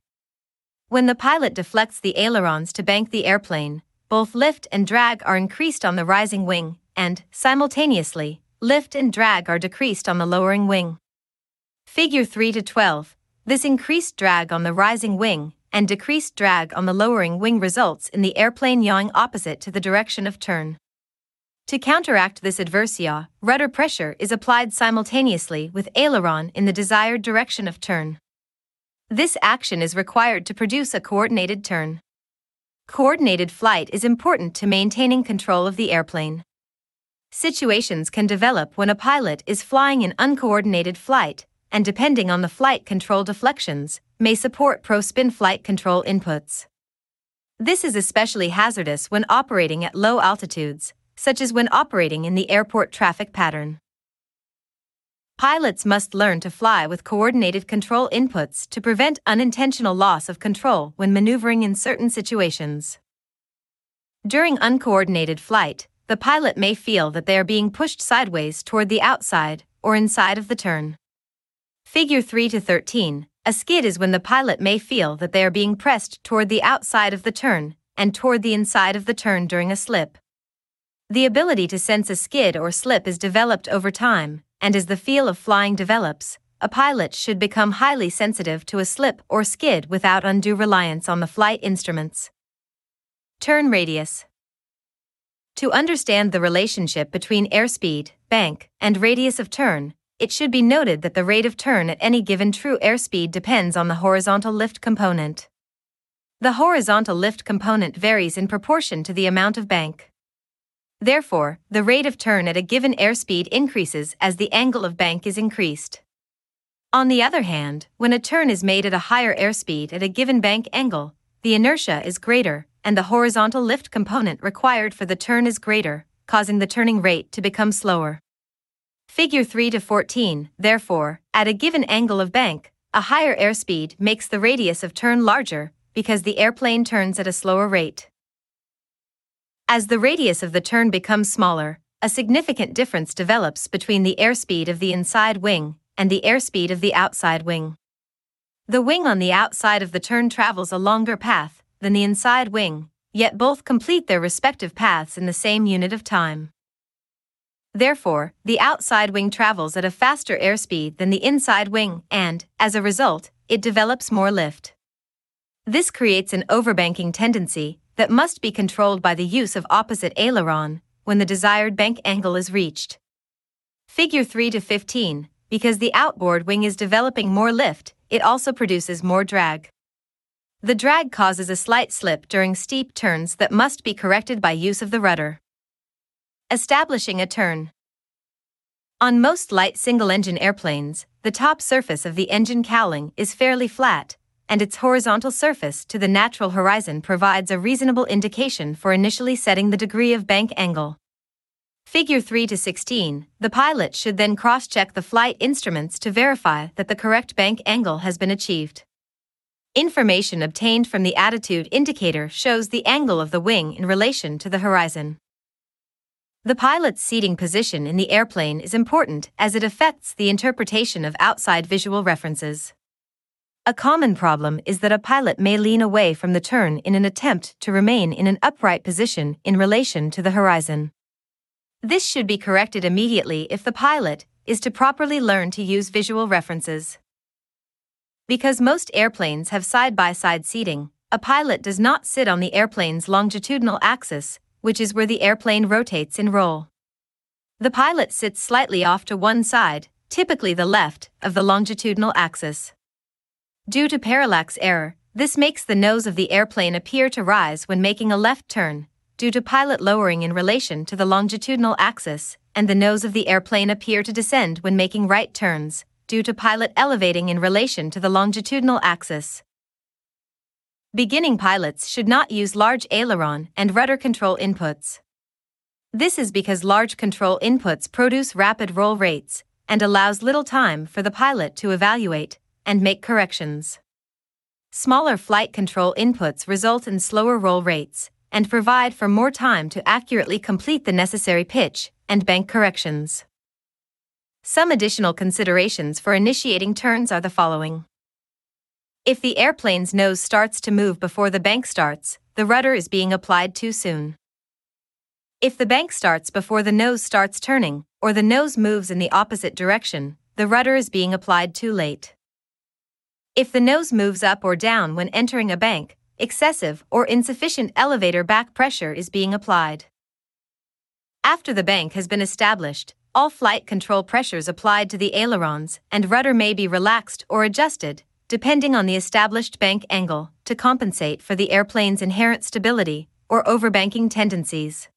When the pilot deflects the ailerons to bank the airplane, both lift and drag are increased on the rising wing, and, simultaneously, lift and drag are decreased on the lowering wing. Figure 3 to 12. This increased drag on the rising wing and decreased drag on the lowering wing results in the airplane yawing opposite to the direction of turn. To counteract this adverse yaw, rudder pressure is applied simultaneously with aileron in the desired direction of turn. This action is required to produce a coordinated turn. Coordinated flight is important to maintaining control of the airplane. Situations can develop when a pilot is flying in uncoordinated flight, and depending on the flight control deflections, may support pro spin flight control inputs. This is especially hazardous when operating at low altitudes, such as when operating in the airport traffic pattern. Pilots must learn to fly with coordinated control inputs to prevent unintentional loss of control when maneuvering in certain situations. During uncoordinated flight, the pilot may feel that they are being pushed sideways toward the outside or inside of the turn. Figure 3 to 13. A skid is when the pilot may feel that they are being pressed toward the outside of the turn and toward the inside of the turn during a slip. The ability to sense a skid or slip is developed over time, and as the feel of flying develops, a pilot should become highly sensitive to a slip or skid without undue reliance on the flight instruments. Turn radius. To understand the relationship between airspeed, bank, and radius of turn, it should be noted that the rate of turn at any given true airspeed depends on the horizontal lift component. The horizontal lift component varies in proportion to the amount of bank. Therefore, the rate of turn at a given airspeed increases as the angle of bank is increased. On the other hand, when a turn is made at a higher airspeed at a given bank angle, the inertia is greater and the horizontal lift component required for the turn is greater, causing the turning rate to become slower. Figure 3 to 14, therefore, at a given angle of bank, a higher airspeed makes the radius of turn larger because the airplane turns at a slower rate. As the radius of the turn becomes smaller, a significant difference develops between the airspeed of the inside wing and the airspeed of the outside wing. The wing on the outside of the turn travels a longer path than the inside wing, yet both complete their respective paths in the same unit of time. Therefore, the outside wing travels at a faster airspeed than the inside wing, and, as a result, it develops more lift. This creates an overbanking tendency that must be controlled by the use of opposite aileron when the desired bank angle is reached. Figure 3 to 15 Because the outboard wing is developing more lift, it also produces more drag. The drag causes a slight slip during steep turns that must be corrected by use of the rudder. Establishing a turn. On most light single engine airplanes, the top surface of the engine cowling is fairly flat, and its horizontal surface to the natural horizon provides a reasonable indication for initially setting the degree of bank angle. Figure 3 to 16, the pilot should then cross check the flight instruments to verify that the correct bank angle has been achieved. Information obtained from the attitude indicator shows the angle of the wing in relation to the horizon. The pilot's seating position in the airplane is important as it affects the interpretation of outside visual references. A common problem is that a pilot may lean away from the turn in an attempt to remain in an upright position in relation to the horizon. This should be corrected immediately if the pilot is to properly learn to use visual references. Because most airplanes have side by side seating, a pilot does not sit on the airplane's longitudinal axis, which is where the airplane rotates in roll. The pilot sits slightly off to one side, typically the left, of the longitudinal axis. Due to parallax error, this makes the nose of the airplane appear to rise when making a left turn, due to pilot lowering in relation to the longitudinal axis, and the nose of the airplane appear to descend when making right turns, due to pilot elevating in relation to the longitudinal axis. Beginning pilots should not use large aileron and rudder control inputs. This is because large control inputs produce rapid roll rates and allows little time for the pilot to evaluate, and make corrections. Smaller flight control inputs result in slower roll rates and provide for more time to accurately complete the necessary pitch and bank corrections. Some additional considerations for initiating turns are the following. If the airplane's nose starts to move before the bank starts, the rudder is being applied too soon. If the bank starts before the nose starts turning, or the nose moves in the opposite direction, the rudder is being applied too late. If the nose moves up or down when entering a bank, excessive or insufficient elevator back pressure is being applied. After the bank has been established, all flight control pressures applied to the ailerons and rudder may be relaxed or adjusted, depending on the established bank angle, to compensate for the airplane's inherent stability or overbanking tendencies.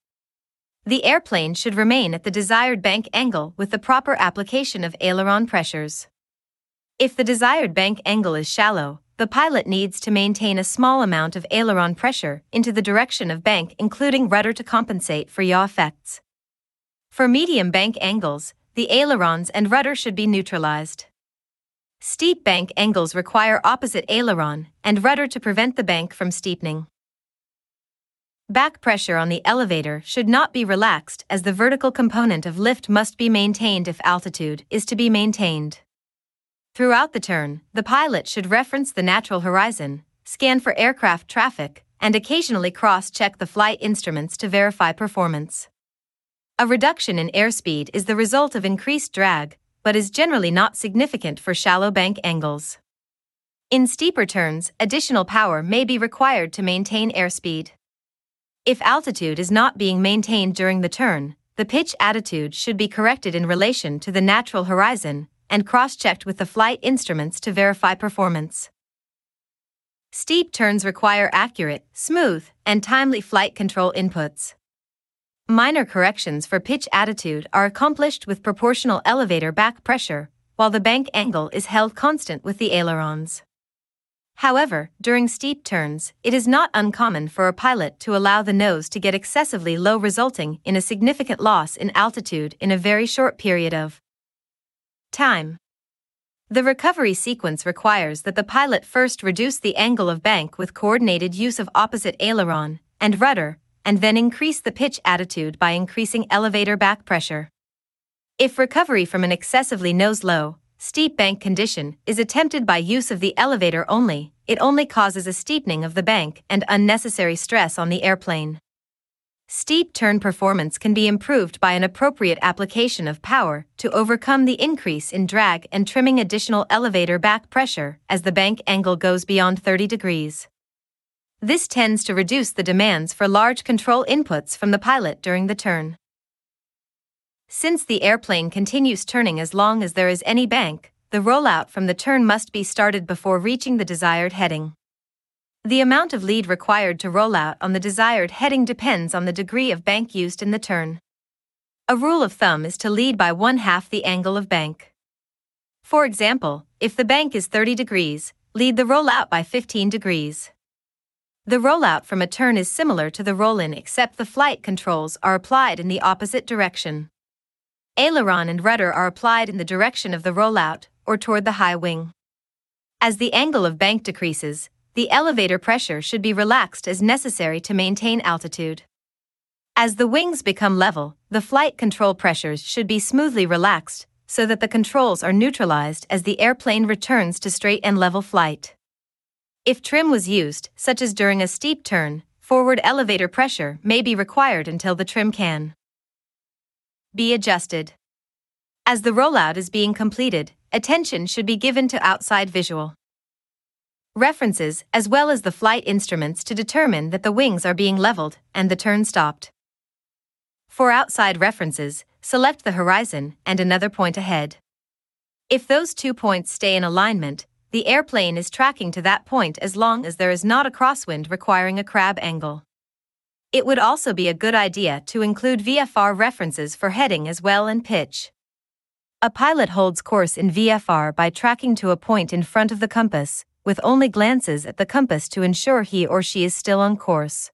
The airplane should remain at the desired bank angle with the proper application of aileron pressures. If the desired bank angle is shallow, the pilot needs to maintain a small amount of aileron pressure into the direction of bank, including rudder, to compensate for yaw effects. For medium bank angles, the ailerons and rudder should be neutralized. Steep bank angles require opposite aileron and rudder to prevent the bank from steepening. Back pressure on the elevator should not be relaxed as the vertical component of lift must be maintained if altitude is to be maintained. Throughout the turn, the pilot should reference the natural horizon, scan for aircraft traffic, and occasionally cross check the flight instruments to verify performance. A reduction in airspeed is the result of increased drag, but is generally not significant for shallow bank angles. In steeper turns, additional power may be required to maintain airspeed. If altitude is not being maintained during the turn, the pitch attitude should be corrected in relation to the natural horizon and cross checked with the flight instruments to verify performance. Steep turns require accurate, smooth, and timely flight control inputs. Minor corrections for pitch attitude are accomplished with proportional elevator back pressure, while the bank angle is held constant with the ailerons. However, during steep turns, it is not uncommon for a pilot to allow the nose to get excessively low, resulting in a significant loss in altitude in a very short period of Time. The recovery sequence requires that the pilot first reduce the angle of bank with coordinated use of opposite aileron and rudder, and then increase the pitch attitude by increasing elevator back pressure. If recovery from an excessively nose low, steep bank condition is attempted by use of the elevator only, it only causes a steepening of the bank and unnecessary stress on the airplane. Steep turn performance can be improved by an appropriate application of power to overcome the increase in drag and trimming additional elevator back pressure as the bank angle goes beyond 30 degrees. This tends to reduce the demands for large control inputs from the pilot during the turn. Since the airplane continues turning as long as there is any bank, the rollout from the turn must be started before reaching the desired heading. The amount of lead required to roll out on the desired heading depends on the degree of bank used in the turn. A rule of thumb is to lead by one half the angle of bank. For example, if the bank is 30 degrees, lead the rollout by 15 degrees. The rollout from a turn is similar to the roll in except the flight controls are applied in the opposite direction. Aileron and rudder are applied in the direction of the rollout or toward the high wing. As the angle of bank decreases, the elevator pressure should be relaxed as necessary to maintain altitude. As the wings become level, the flight control pressures should be smoothly relaxed so that the controls are neutralized as the airplane returns to straight and level flight. If trim was used, such as during a steep turn, forward elevator pressure may be required until the trim can be adjusted. As the rollout is being completed, attention should be given to outside visual references as well as the flight instruments to determine that the wings are being leveled and the turn stopped. For outside references, select the horizon and another point ahead. If those two points stay in alignment, the airplane is tracking to that point as long as there is not a crosswind requiring a crab angle. It would also be a good idea to include VFR references for heading as well and pitch. A pilot holds course in VFR by tracking to a point in front of the compass, with only glances at the compass to ensure he or she is still on course.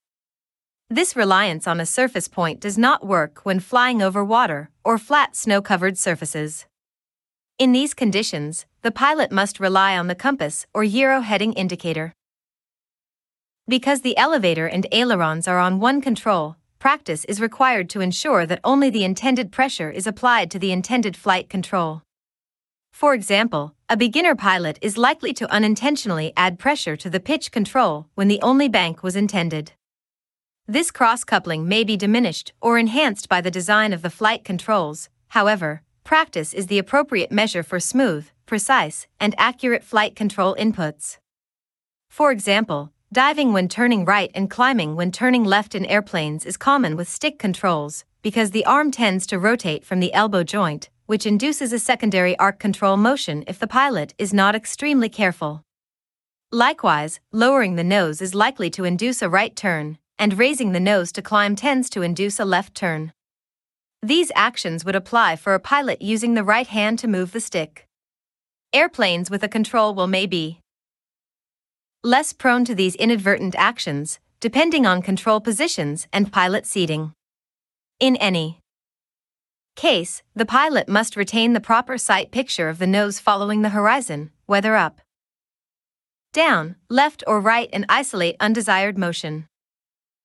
This reliance on a surface point does not work when flying over water or flat snow covered surfaces. In these conditions, the pilot must rely on the compass or gyro heading indicator. Because the elevator and ailerons are on one control, practice is required to ensure that only the intended pressure is applied to the intended flight control. For example, a beginner pilot is likely to unintentionally add pressure to the pitch control when the only bank was intended. This cross coupling may be diminished or enhanced by the design of the flight controls, however, practice is the appropriate measure for smooth, precise, and accurate flight control inputs. For example, diving when turning right and climbing when turning left in airplanes is common with stick controls because the arm tends to rotate from the elbow joint, which induces a secondary arc control motion if the pilot is not extremely careful. Likewise, lowering the nose is likely to induce a right turn, and raising the nose to climb tends to induce a left turn. These actions would apply for a pilot using the right hand to move the stick. Airplanes with a control wheel may be less prone to these inadvertent actions, depending on control positions and pilot seating. In any case, the pilot must retain the proper sight picture of the nose following the horizon, whether up, down, left, or right, and isolate undesired motion.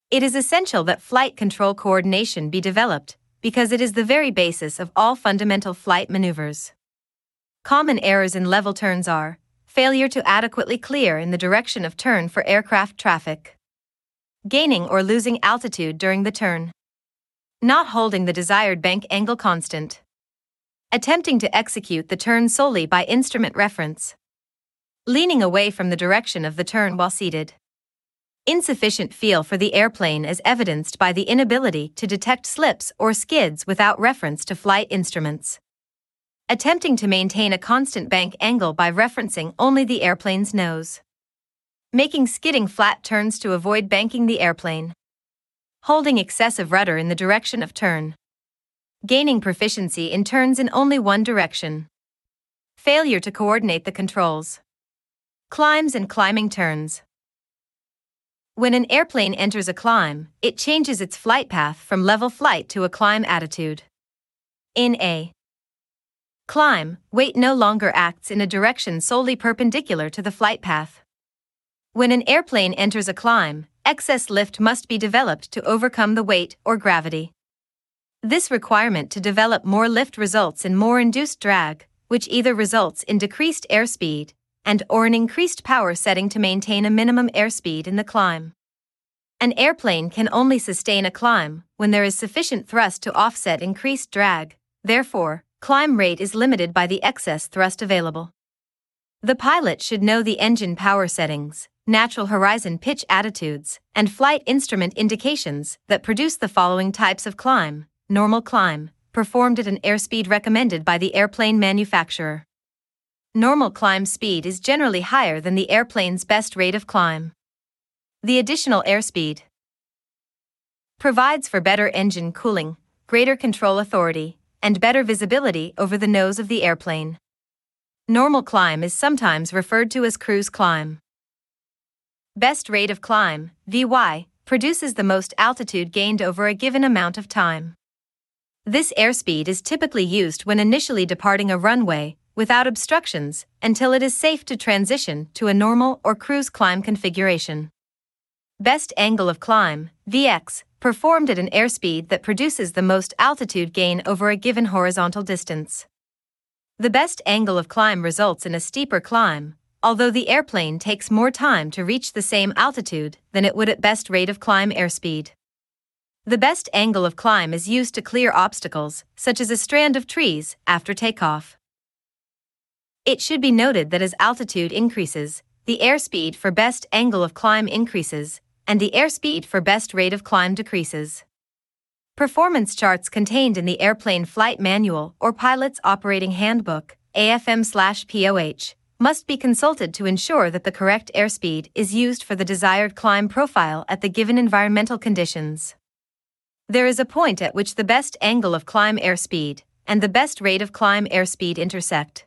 It is essential that flight control coordination be developed, because it is the very basis of all fundamental flight maneuvers. Common errors in level turns are failure to adequately clear in the direction of turn for aircraft traffic, gaining or losing altitude during the turn not holding the desired bank angle constant. Attempting to execute the turn solely by instrument reference. Leaning away from the direction of the turn while seated. Insufficient feel for the airplane as evidenced by the inability to detect slips or skids without reference to flight instruments. Attempting to maintain a constant bank angle by referencing only the airplane's nose. Making skidding flat turns to avoid banking the airplane holding excessive rudder in the direction of turn. Gaining proficiency in turns in only one direction. Failure to coordinate the controls. Climbs and climbing turns. When an airplane enters a climb, it changes its flight path from level flight to a climb attitude. In a climb, weight no longer acts in a direction solely perpendicular to the flight path. When an airplane enters a climb, excess lift must be developed to overcome the weight or gravity. This requirement to develop more lift results in more induced drag, which either results in decreased airspeed and or an increased power setting to maintain a minimum airspeed in the climb. An airplane can only sustain a climb when there is sufficient thrust to offset increased drag. Therefore, climb rate is limited by the excess thrust available. The pilot should know the engine power settings, natural horizon pitch attitudes, and flight instrument indications that produce the following types of climb normal climb, performed at an airspeed recommended by the airplane manufacturer. Normal climb speed is generally higher than the airplane's best rate of climb. The additional airspeed provides for better engine cooling, greater control authority, and better visibility over the nose of the airplane. Normal climb is sometimes referred to as cruise climb. Best rate of climb, VY, produces the most altitude gained over a given amount of time. This airspeed is typically used when initially departing a runway without obstructions until it is safe to transition to a normal or cruise climb configuration. Best angle of climb, VX, performed at an airspeed that produces the most altitude gain over a given horizontal distance. The best angle of climb results in a steeper climb, although the airplane takes more time to reach the same altitude than it would at best rate of climb airspeed. The best angle of climb is used to clear obstacles, such as a strand of trees, after takeoff. It should be noted that as altitude increases, the airspeed for best angle of climb increases, and the airspeed for best rate of climb decreases. Performance charts contained in the Airplane Flight Manual or Pilot's Operating Handbook, AFM/POH, must be consulted to ensure that the correct airspeed is used for the desired climb profile at the given environmental conditions. There is a point at which the best angle of climb airspeed and the best rate of climb airspeed intersect.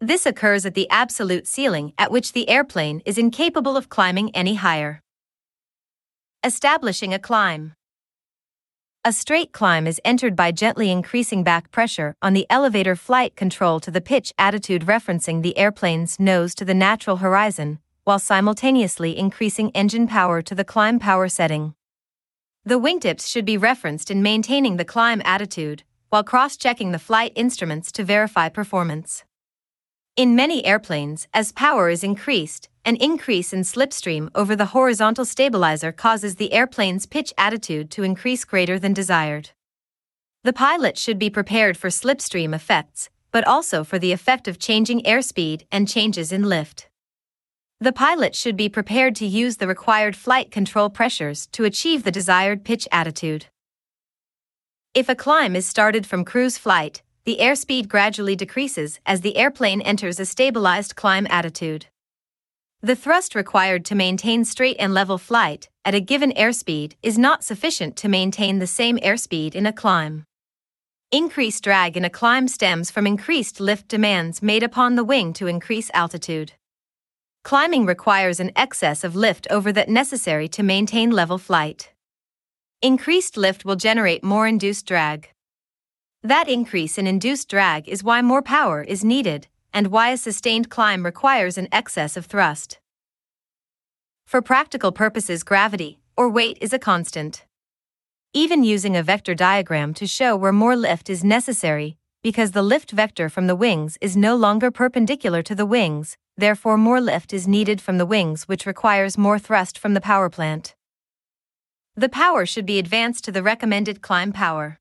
This occurs at the absolute ceiling at which the airplane is incapable of climbing any higher. Establishing a climb. A straight climb is entered by gently increasing back pressure on the elevator flight control to the pitch attitude referencing the airplane's nose to the natural horizon, while simultaneously increasing engine power to the climb power setting. The wingtips should be referenced in maintaining the climb attitude, while cross checking the flight instruments to verify performance. In many airplanes, as power is increased, an increase in slipstream over the horizontal stabilizer causes the airplane's pitch attitude to increase greater than desired. The pilot should be prepared for slipstream effects, but also for the effect of changing airspeed and changes in lift. The pilot should be prepared to use the required flight control pressures to achieve the desired pitch attitude. If a climb is started from cruise flight, the airspeed gradually decreases as the airplane enters a stabilized climb attitude. The thrust required to maintain straight and level flight at a given airspeed is not sufficient to maintain the same airspeed in a climb. Increased drag in a climb stems from increased lift demands made upon the wing to increase altitude. Climbing requires an excess of lift over that necessary to maintain level flight. Increased lift will generate more induced drag. That increase in induced drag is why more power is needed and why a sustained climb requires an excess of thrust. For practical purposes, gravity, or weight, is a constant. Even using a vector diagram to show where more lift is necessary, because the lift vector from the wings is no longer perpendicular to the wings, therefore, more lift is needed from the wings, which requires more thrust from the power plant. The power should be advanced to the recommended climb power.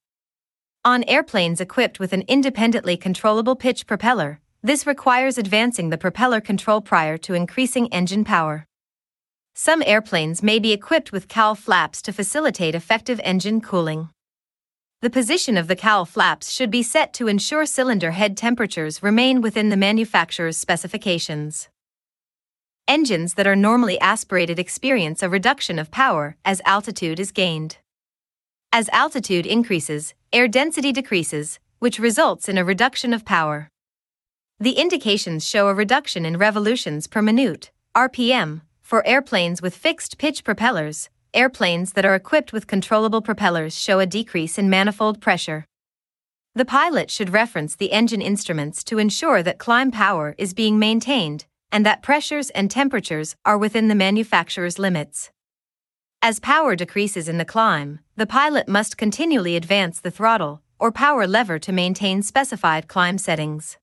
On airplanes equipped with an independently controllable pitch propeller, this requires advancing the propeller control prior to increasing engine power. Some airplanes may be equipped with cowl flaps to facilitate effective engine cooling. The position of the cowl flaps should be set to ensure cylinder head temperatures remain within the manufacturer's specifications. Engines that are normally aspirated experience a reduction of power as altitude is gained. As altitude increases, air density decreases, which results in a reduction of power. The indications show a reduction in revolutions per minute, RPM, for airplanes with fixed pitch propellers. Airplanes that are equipped with controllable propellers show a decrease in manifold pressure. The pilot should reference the engine instruments to ensure that climb power is being maintained and that pressures and temperatures are within the manufacturer's limits. As power decreases in the climb, the pilot must continually advance the throttle or power lever to maintain specified climb settings.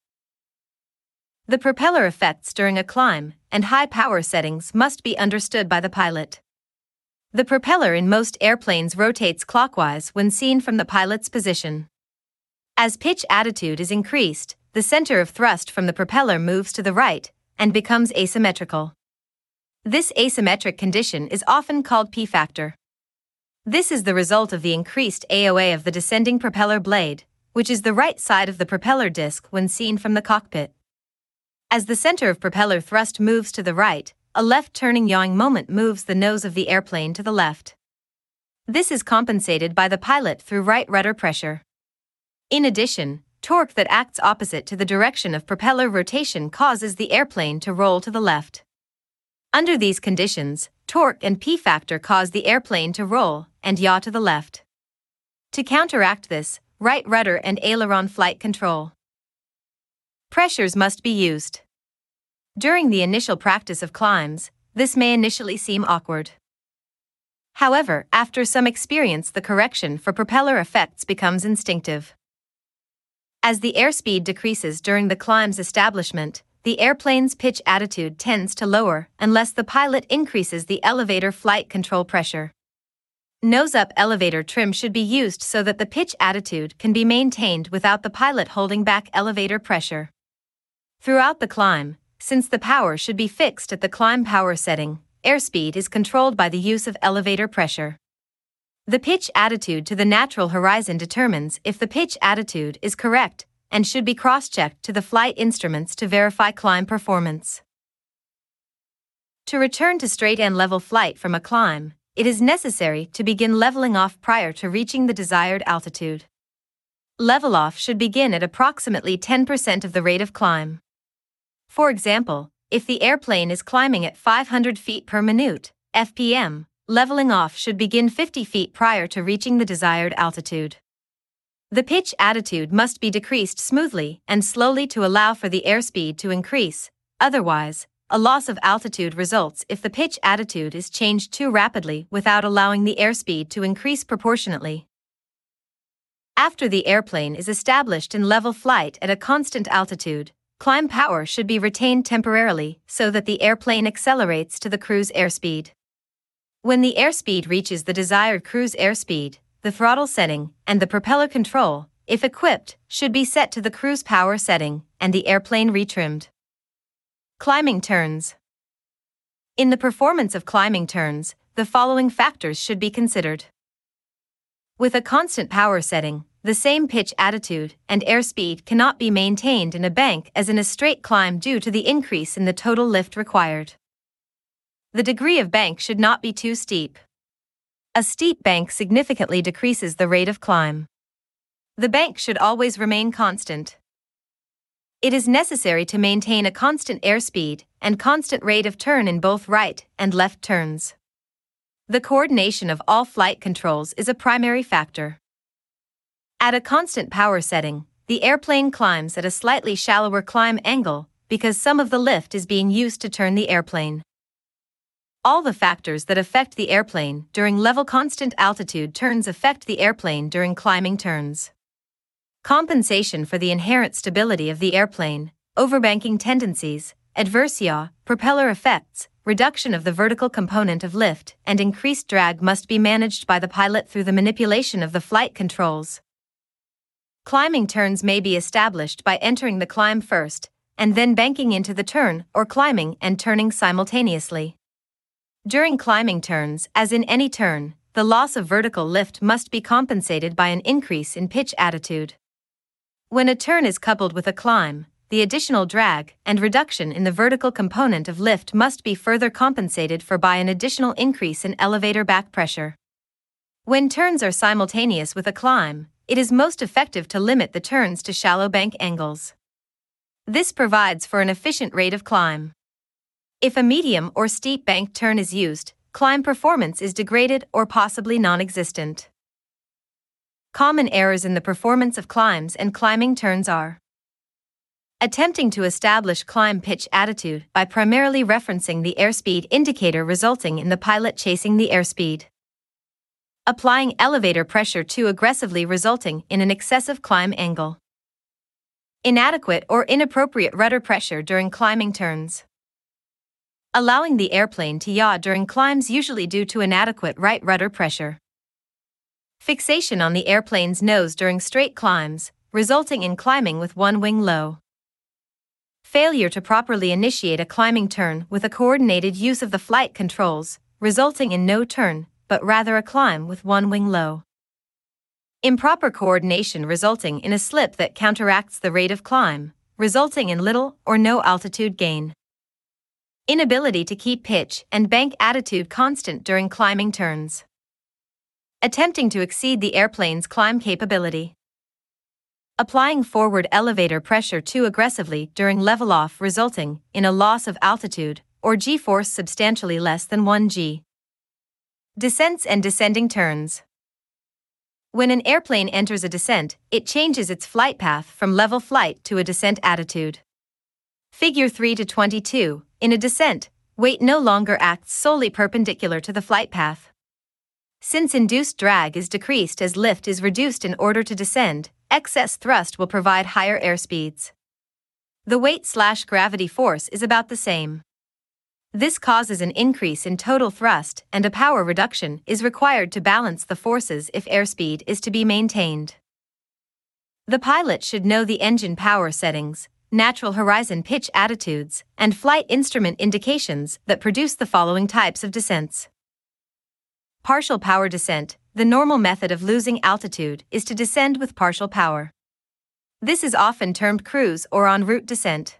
The propeller effects during a climb and high power settings must be understood by the pilot. The propeller in most airplanes rotates clockwise when seen from the pilot's position. As pitch attitude is increased, the center of thrust from the propeller moves to the right and becomes asymmetrical. This asymmetric condition is often called P factor. This is the result of the increased AOA of the descending propeller blade, which is the right side of the propeller disc when seen from the cockpit. As the center of propeller thrust moves to the right, a left turning yawing moment moves the nose of the airplane to the left. This is compensated by the pilot through right rudder pressure. In addition, torque that acts opposite to the direction of propeller rotation causes the airplane to roll to the left. Under these conditions, torque and P factor cause the airplane to roll and yaw to the left. To counteract this, right rudder and aileron flight control. Pressures must be used. During the initial practice of climbs, this may initially seem awkward. However, after some experience, the correction for propeller effects becomes instinctive. As the airspeed decreases during the climb's establishment, the airplane's pitch attitude tends to lower unless the pilot increases the elevator flight control pressure. Nose up elevator trim should be used so that the pitch attitude can be maintained without the pilot holding back elevator pressure. Throughout the climb, since the power should be fixed at the climb power setting, airspeed is controlled by the use of elevator pressure. The pitch attitude to the natural horizon determines if the pitch attitude is correct and should be cross checked to the flight instruments to verify climb performance. To return to straight and level flight from a climb, it is necessary to begin leveling off prior to reaching the desired altitude. Level off should begin at approximately 10% of the rate of climb. For example, if the airplane is climbing at 500 feet per minute, FPM, leveling off should begin 50 feet prior to reaching the desired altitude. The pitch attitude must be decreased smoothly and slowly to allow for the airspeed to increase, otherwise, a loss of altitude results if the pitch attitude is changed too rapidly without allowing the airspeed to increase proportionately. After the airplane is established in level flight at a constant altitude, Climb power should be retained temporarily so that the airplane accelerates to the cruise airspeed. When the airspeed reaches the desired cruise airspeed, the throttle setting and the propeller control, if equipped, should be set to the cruise power setting and the airplane retrimmed. Climbing turns. In the performance of climbing turns, the following factors should be considered. With a constant power setting, the same pitch attitude and airspeed cannot be maintained in a bank as in a straight climb due to the increase in the total lift required. The degree of bank should not be too steep. A steep bank significantly decreases the rate of climb. The bank should always remain constant. It is necessary to maintain a constant airspeed and constant rate of turn in both right and left turns. The coordination of all flight controls is a primary factor. At a constant power setting, the airplane climbs at a slightly shallower climb angle because some of the lift is being used to turn the airplane. All the factors that affect the airplane during level constant altitude turns affect the airplane during climbing turns. Compensation for the inherent stability of the airplane, overbanking tendencies, adverse yaw, propeller effects, reduction of the vertical component of lift, and increased drag must be managed by the pilot through the manipulation of the flight controls. Climbing turns may be established by entering the climb first, and then banking into the turn or climbing and turning simultaneously. During climbing turns, as in any turn, the loss of vertical lift must be compensated by an increase in pitch attitude. When a turn is coupled with a climb, the additional drag and reduction in the vertical component of lift must be further compensated for by an additional increase in elevator back pressure. When turns are simultaneous with a climb, it is most effective to limit the turns to shallow bank angles. This provides for an efficient rate of climb. If a medium or steep bank turn is used, climb performance is degraded or possibly non existent. Common errors in the performance of climbs and climbing turns are attempting to establish climb pitch attitude by primarily referencing the airspeed indicator resulting in the pilot chasing the airspeed applying elevator pressure too aggressively resulting in an excessive climb angle. Inadequate or inappropriate rudder pressure during climbing turns. Allowing the airplane to yaw during climbs usually due to inadequate right rudder pressure. Fixation on the airplane's nose during straight climbs, resulting in climbing with one wing low. Failure to properly initiate a climbing turn with a coordinated use of the flight controls, resulting in no turn, but rather a climb with one wing low. Improper coordination resulting in a slip that counteracts the rate of climb, resulting in little or no altitude gain. Inability to keep pitch and bank attitude constant during climbing turns. Attempting to exceed the airplane's climb capability. Applying forward elevator pressure too aggressively during level off, resulting in a loss of altitude or g force substantially less than 1 g. Descents and descending turns. When an airplane enters a descent, it changes its flight path from level flight to a descent attitude. Figure 3 to 22 In a descent, weight no longer acts solely perpendicular to the flight path. Since induced drag is decreased as lift is reduced in order to descend, excess thrust will provide higher airspeeds. The weight slash gravity force is about the same. This causes an increase in total thrust and a power reduction is required to balance the forces if airspeed is to be maintained. The pilot should know the engine power settings, natural horizon pitch attitudes, and flight instrument indications that produce the following types of descents. Partial power descent. The normal method of losing altitude is to descend with partial power. This is often termed cruise or en route descent.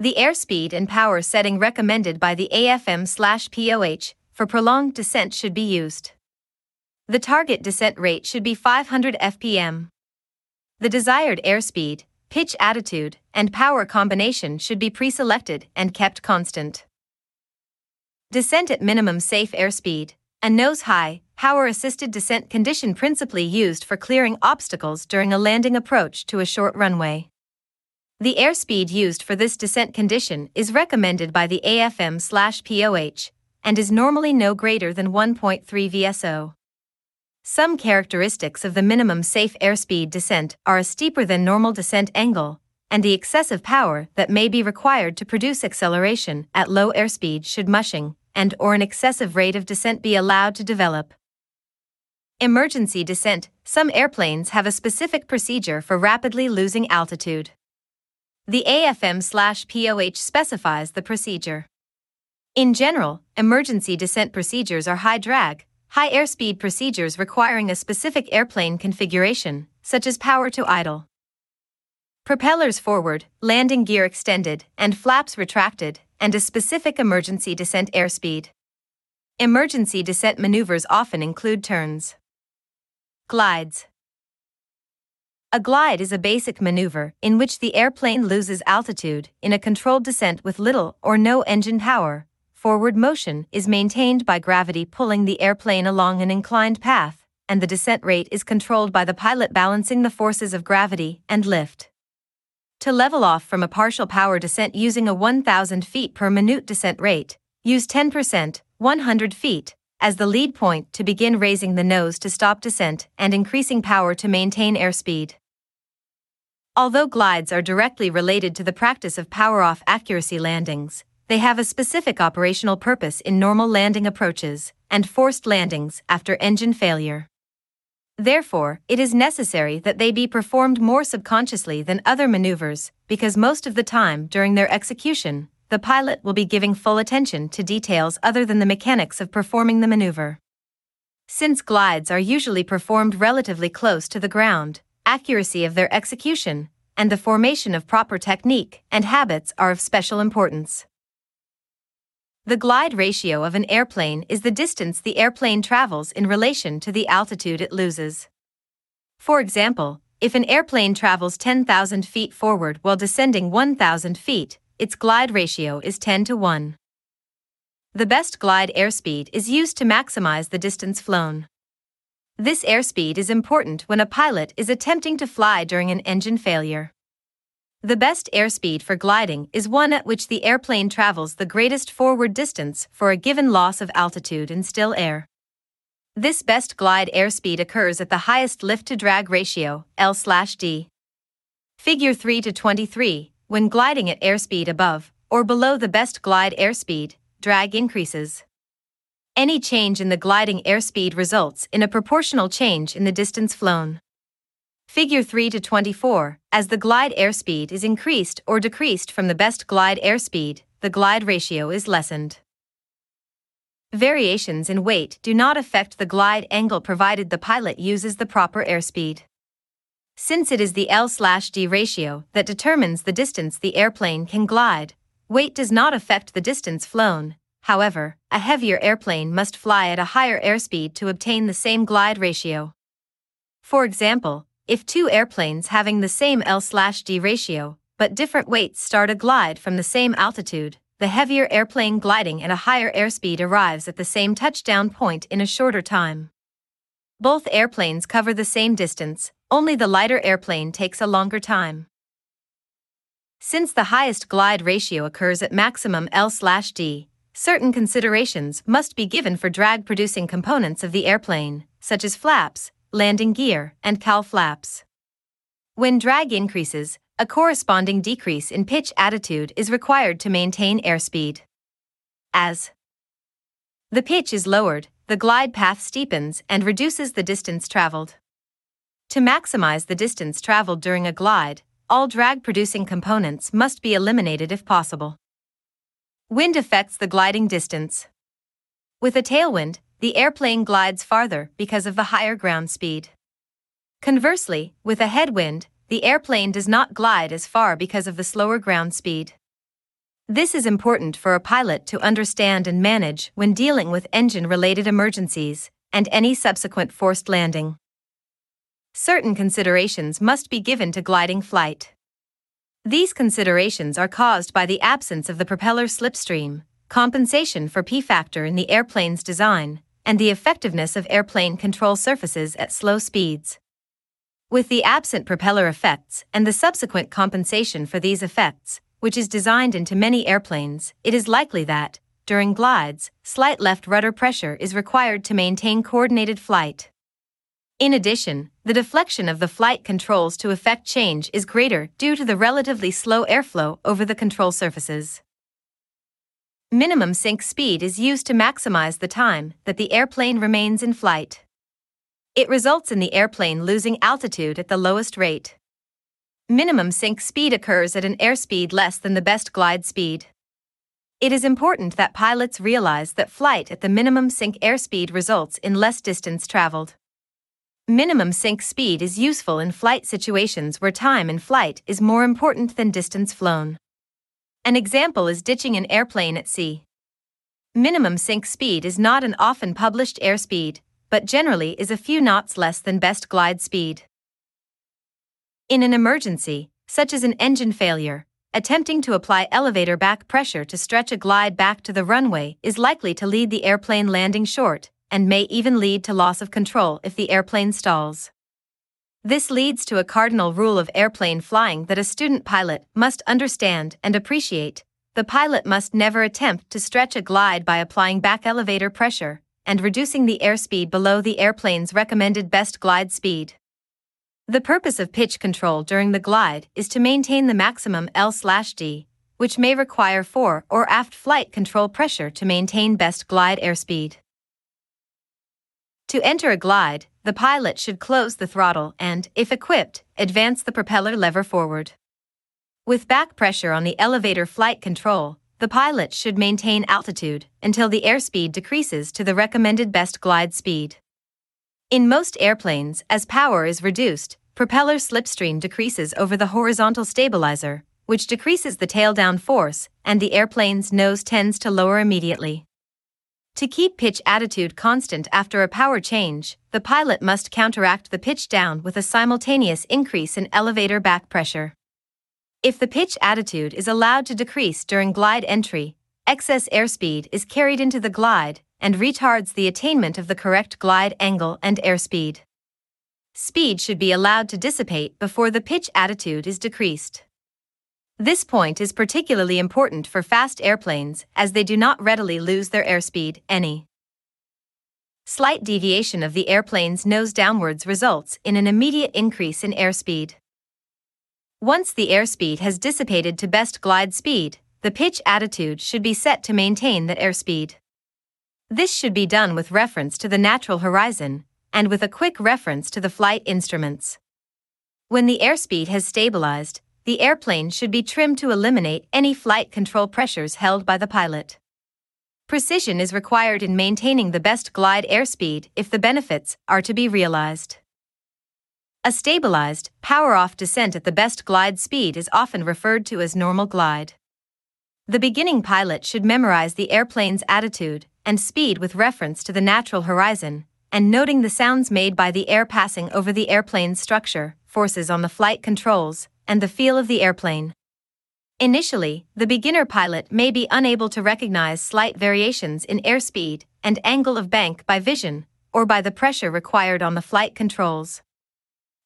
The airspeed and power setting recommended by the AFM/POH for prolonged descent should be used. The target descent rate should be 500 fpm. The desired airspeed, pitch attitude, and power combination should be pre-selected and kept constant. Descent at minimum safe airspeed a nose high, power assisted descent condition principally used for clearing obstacles during a landing approach to a short runway. The airspeed used for this descent condition is recommended by the AFM/POH and is normally no greater than 1.3 VSO. Some characteristics of the minimum safe airspeed descent are a steeper than normal descent angle, and the excessive power that may be required to produce acceleration at low airspeed should mushing and or an excessive rate of descent be allowed to develop. Emergency descent. Some airplanes have a specific procedure for rapidly losing altitude. The AFM slash POH specifies the procedure. In general, emergency descent procedures are high drag, high airspeed procedures requiring a specific airplane configuration, such as power to idle. Propellers forward, landing gear extended, and flaps retracted, and a specific emergency descent airspeed. Emergency descent maneuvers often include turns. Glides. A glide is a basic maneuver in which the airplane loses altitude in a controlled descent with little or no engine power. Forward motion is maintained by gravity pulling the airplane along an inclined path, and the descent rate is controlled by the pilot balancing the forces of gravity and lift. To level off from a partial power descent using a 1000 feet per minute descent rate, use 10%, 100 feet, as the lead point to begin raising the nose to stop descent and increasing power to maintain airspeed. Although glides are directly related to the practice of power off accuracy landings, they have a specific operational purpose in normal landing approaches and forced landings after engine failure. Therefore, it is necessary that they be performed more subconsciously than other maneuvers, because most of the time during their execution, the pilot will be giving full attention to details other than the mechanics of performing the maneuver. Since glides are usually performed relatively close to the ground, accuracy of their execution, and the formation of proper technique and habits are of special importance. The glide ratio of an airplane is the distance the airplane travels in relation to the altitude it loses. For example, if an airplane travels 10,000 feet forward while descending 1,000 feet, its glide ratio is 10 to 1. The best glide airspeed is used to maximize the distance flown. This airspeed is important when a pilot is attempting to fly during an engine failure. The best airspeed for gliding is one at which the airplane travels the greatest forward distance for a given loss of altitude in still air. This best glide airspeed occurs at the highest lift to drag ratio, L/D. Figure 3 to 23 When gliding at airspeed above or below the best glide airspeed, drag increases. Any change in the gliding airspeed results in a proportional change in the distance flown. Figure 3 to 24 As the glide airspeed is increased or decreased from the best glide airspeed, the glide ratio is lessened. Variations in weight do not affect the glide angle provided the pilot uses the proper airspeed. Since it is the L/D ratio that determines the distance the airplane can glide, weight does not affect the distance flown. However, a heavier airplane must fly at a higher airspeed to obtain the same glide ratio. For example, if two airplanes having the same L/D ratio, but different weights start a glide from the same altitude, the heavier airplane gliding at a higher airspeed arrives at the same touchdown point in a shorter time. Both airplanes cover the same distance, only the lighter airplane takes a longer time. Since the highest glide ratio occurs at maximum L/D, certain considerations must be given for drag producing components of the airplane, such as flaps, landing gear, and cowl flaps. When drag increases, a corresponding decrease in pitch attitude is required to maintain airspeed. As the pitch is lowered, the glide path steepens and reduces the distance traveled. To maximize the distance traveled during a glide, all drag producing components must be eliminated if possible. Wind affects the gliding distance. With a tailwind, the airplane glides farther because of the higher ground speed. Conversely, with a headwind, the airplane does not glide as far because of the slower ground speed. This is important for a pilot to understand and manage when dealing with engine related emergencies and any subsequent forced landing. Certain considerations must be given to gliding flight. These considerations are caused by the absence of the propeller slipstream, compensation for P factor in the airplane's design, and the effectiveness of airplane control surfaces at slow speeds. With the absent propeller effects and the subsequent compensation for these effects, which is designed into many airplanes, it is likely that, during glides, slight left rudder pressure is required to maintain coordinated flight. In addition, the deflection of the flight controls to effect change is greater due to the relatively slow airflow over the control surfaces. Minimum sink speed is used to maximize the time that the airplane remains in flight. It results in the airplane losing altitude at the lowest rate. Minimum sink speed occurs at an airspeed less than the best glide speed. It is important that pilots realize that flight at the minimum sink airspeed results in less distance traveled. Minimum sink speed is useful in flight situations where time in flight is more important than distance flown. An example is ditching an airplane at sea. Minimum sink speed is not an often published airspeed, but generally is a few knots less than best glide speed. In an emergency, such as an engine failure, attempting to apply elevator back pressure to stretch a glide back to the runway is likely to lead the airplane landing short and may even lead to loss of control if the airplane stalls. This leads to a cardinal rule of airplane flying that a student pilot must understand and appreciate. The pilot must never attempt to stretch a glide by applying back elevator pressure and reducing the airspeed below the airplane's recommended best glide speed. The purpose of pitch control during the glide is to maintain the maximum L/D, which may require fore or aft flight control pressure to maintain best glide airspeed. To enter a glide, the pilot should close the throttle and, if equipped, advance the propeller lever forward. With back pressure on the elevator flight control, the pilot should maintain altitude until the airspeed decreases to the recommended best glide speed. In most airplanes, as power is reduced, propeller slipstream decreases over the horizontal stabilizer, which decreases the tail down force, and the airplane's nose tends to lower immediately. To keep pitch attitude constant after a power change, the pilot must counteract the pitch down with a simultaneous increase in elevator back pressure. If the pitch attitude is allowed to decrease during glide entry, excess airspeed is carried into the glide and retards the attainment of the correct glide angle and airspeed. Speed should be allowed to dissipate before the pitch attitude is decreased. This point is particularly important for fast airplanes as they do not readily lose their airspeed any. Slight deviation of the airplane's nose downwards results in an immediate increase in airspeed. Once the airspeed has dissipated to best glide speed, the pitch attitude should be set to maintain that airspeed. This should be done with reference to the natural horizon and with a quick reference to the flight instruments. When the airspeed has stabilized, the airplane should be trimmed to eliminate any flight control pressures held by the pilot. Precision is required in maintaining the best glide airspeed if the benefits are to be realized. A stabilized, power off descent at the best glide speed is often referred to as normal glide. The beginning pilot should memorize the airplane's attitude and speed with reference to the natural horizon, and noting the sounds made by the air passing over the airplane's structure, forces on the flight controls, and the feel of the airplane. Initially, the beginner pilot may be unable to recognize slight variations in airspeed and angle of bank by vision or by the pressure required on the flight controls.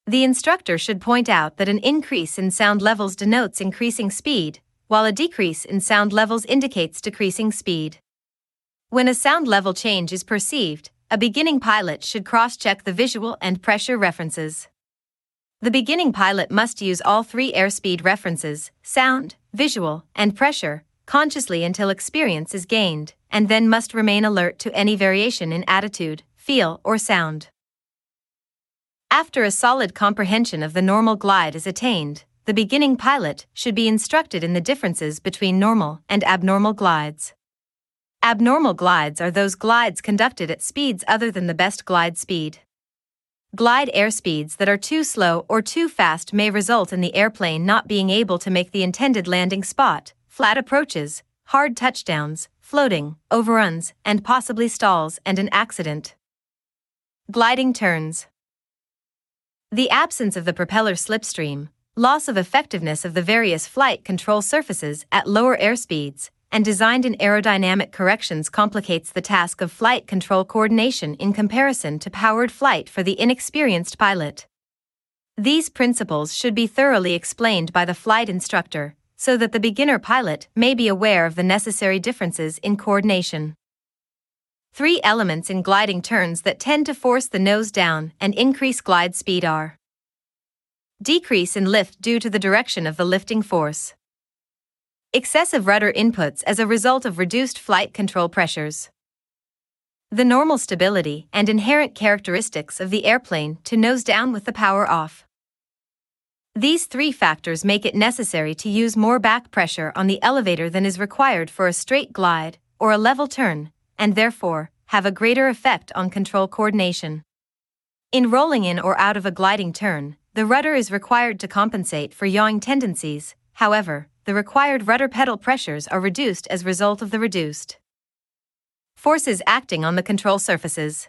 The instructor should point out that an increase in sound levels denotes increasing speed, while a decrease in sound levels indicates decreasing speed. When a sound level change is perceived, a beginning pilot should cross check the visual and pressure references. The beginning pilot must use all three airspeed references sound, visual, and pressure consciously until experience is gained, and then must remain alert to any variation in attitude, feel, or sound. After a solid comprehension of the normal glide is attained, the beginning pilot should be instructed in the differences between normal and abnormal glides. Abnormal glides are those glides conducted at speeds other than the best glide speed. Glide airspeeds that are too slow or too fast may result in the airplane not being able to make the intended landing spot, flat approaches, hard touchdowns, floating, overruns, and possibly stalls and an accident. Gliding turns. The absence of the propeller slipstream, loss of effectiveness of the various flight control surfaces at lower airspeeds, and designed in aerodynamic corrections complicates the task of flight control coordination in comparison to powered flight for the inexperienced pilot. These principles should be thoroughly explained by the flight instructor so that the beginner pilot may be aware of the necessary differences in coordination. Three elements in gliding turns that tend to force the nose down and increase glide speed are decrease in lift due to the direction of the lifting force, excessive rudder inputs as a result of reduced flight control pressures, the normal stability and inherent characteristics of the airplane to nose down with the power off. These three factors make it necessary to use more back pressure on the elevator than is required for a straight glide or a level turn and therefore have a greater effect on control coordination. In rolling in or out of a gliding turn, the rudder is required to compensate for yawing tendencies, however, the required rudder pedal pressures are reduced as a result of the reduced forces acting on the control surfaces.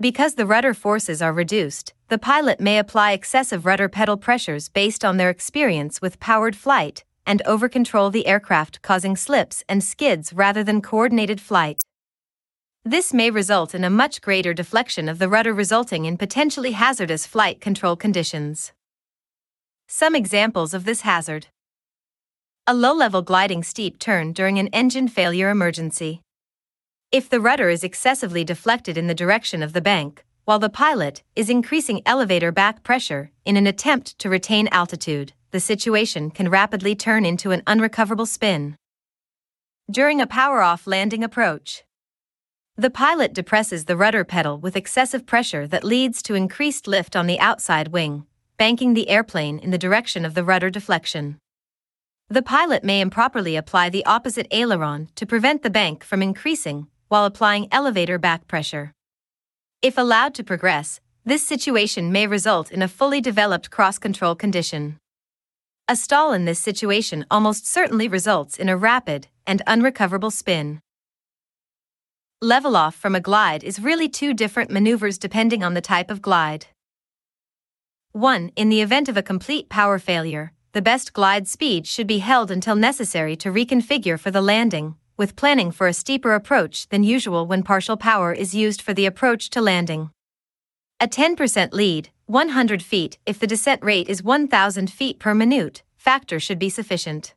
Because the rudder forces are reduced, the pilot may apply excessive rudder pedal pressures based on their experience with powered flight and overcontrol the aircraft causing slips and skids rather than coordinated flight. This may result in a much greater deflection of the rudder, resulting in potentially hazardous flight control conditions. Some examples of this hazard a low level gliding steep turn during an engine failure emergency. If the rudder is excessively deflected in the direction of the bank, while the pilot is increasing elevator back pressure in an attempt to retain altitude, the situation can rapidly turn into an unrecoverable spin. During a power off landing approach, the pilot depresses the rudder pedal with excessive pressure that leads to increased lift on the outside wing, banking the airplane in the direction of the rudder deflection. The pilot may improperly apply the opposite aileron to prevent the bank from increasing while applying elevator back pressure. If allowed to progress, this situation may result in a fully developed cross control condition. A stall in this situation almost certainly results in a rapid and unrecoverable spin. Level off from a glide is really two different maneuvers depending on the type of glide. 1. In the event of a complete power failure, the best glide speed should be held until necessary to reconfigure for the landing, with planning for a steeper approach than usual when partial power is used for the approach to landing. A 10% lead, 100 feet if the descent rate is 1,000 feet per minute, factor should be sufficient.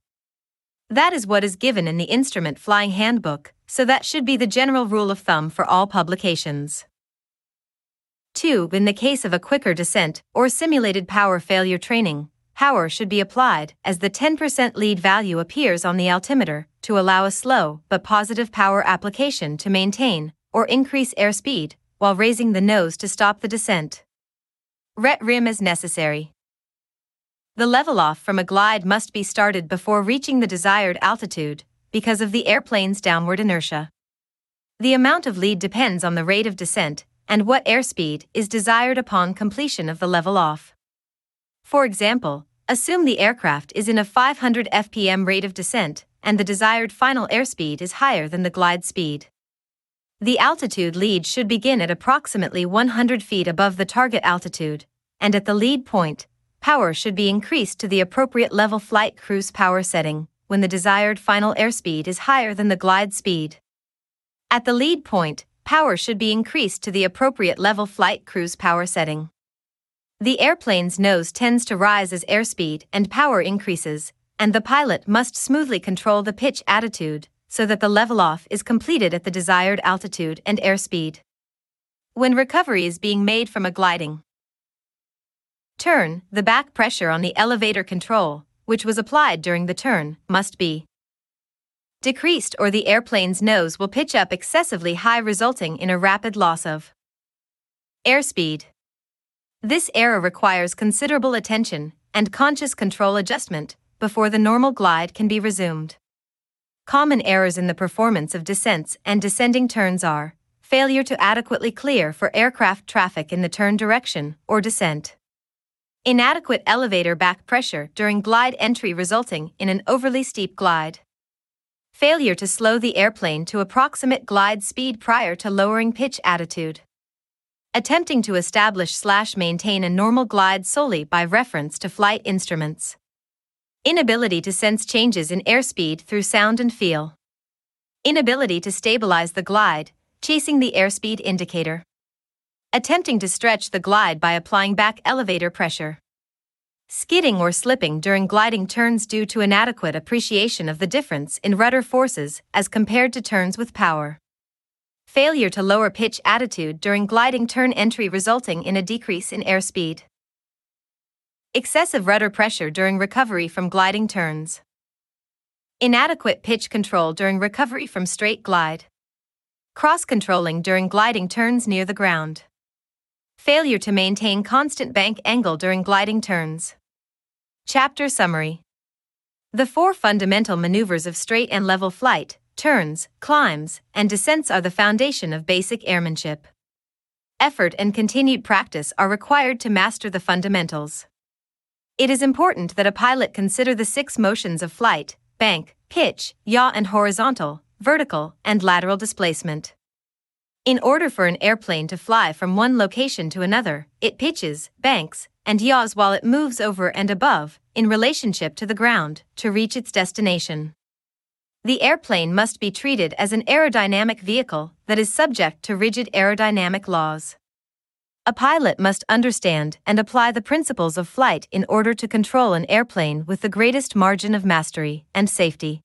That is what is given in the Instrument Flying Handbook, so that should be the general rule of thumb for all publications. 2. In the case of a quicker descent or simulated power failure training, power should be applied as the 10% lead value appears on the altimeter to allow a slow but positive power application to maintain or increase airspeed while raising the nose to stop the descent. Ret rim as necessary. The level off from a glide must be started before reaching the desired altitude because of the airplane's downward inertia. The amount of lead depends on the rate of descent and what airspeed is desired upon completion of the level off. For example, assume the aircraft is in a 500 fpm rate of descent and the desired final airspeed is higher than the glide speed. The altitude lead should begin at approximately 100 feet above the target altitude, and at the lead point, power should be increased to the appropriate level flight cruise power setting when the desired final airspeed is higher than the glide speed. At the lead point, power should be increased to the appropriate level flight cruise power setting. The airplane's nose tends to rise as airspeed and power increases, and the pilot must smoothly control the pitch attitude so that the level off is completed at the desired altitude and airspeed. When recovery is being made from a gliding, turn, the back pressure on the elevator control, which was applied during the turn, must be decreased or the airplane's nose will pitch up excessively high, resulting in a rapid loss of airspeed. This error requires considerable attention and conscious control adjustment before the normal glide can be resumed. Common errors in the performance of descents and descending turns are failure to adequately clear for aircraft traffic in the turn direction or descent. Inadequate elevator back pressure during glide entry resulting in an overly steep glide. Failure to slow the airplane to approximate glide speed prior to lowering pitch attitude. Attempting to establish slash maintain a normal glide solely by reference to flight instruments. Inability to sense changes in airspeed through sound and feel. Inability to stabilize the glide, chasing the airspeed indicator attempting to stretch the glide by applying back elevator pressure. Skidding or slipping during gliding turns due to inadequate appreciation of the difference in rudder forces as compared to turns with power. Failure to lower pitch attitude during gliding turn entry resulting in a decrease in airspeed. Excessive rudder pressure during recovery from gliding turns. Inadequate pitch control during recovery from straight glide. Cross controlling during gliding turns near the ground. Failure to maintain constant bank angle during gliding turns. Chapter Summary The four fundamental maneuvers of straight and level flight, turns, climbs, and descents are the foundation of basic airmanship. Effort and continued practice are required to master the fundamentals. It is important that a pilot consider the six motions of flight bank, pitch, yaw, and horizontal, vertical, and lateral displacement. In order for an airplane to fly from one location to another, it pitches, banks, and yaws while it moves over and above, in relationship to the ground, to reach its destination. The airplane must be treated as an aerodynamic vehicle that is subject to rigid aerodynamic laws. A pilot must understand and apply the principles of flight in order to control an airplane with the greatest margin of mastery and safety.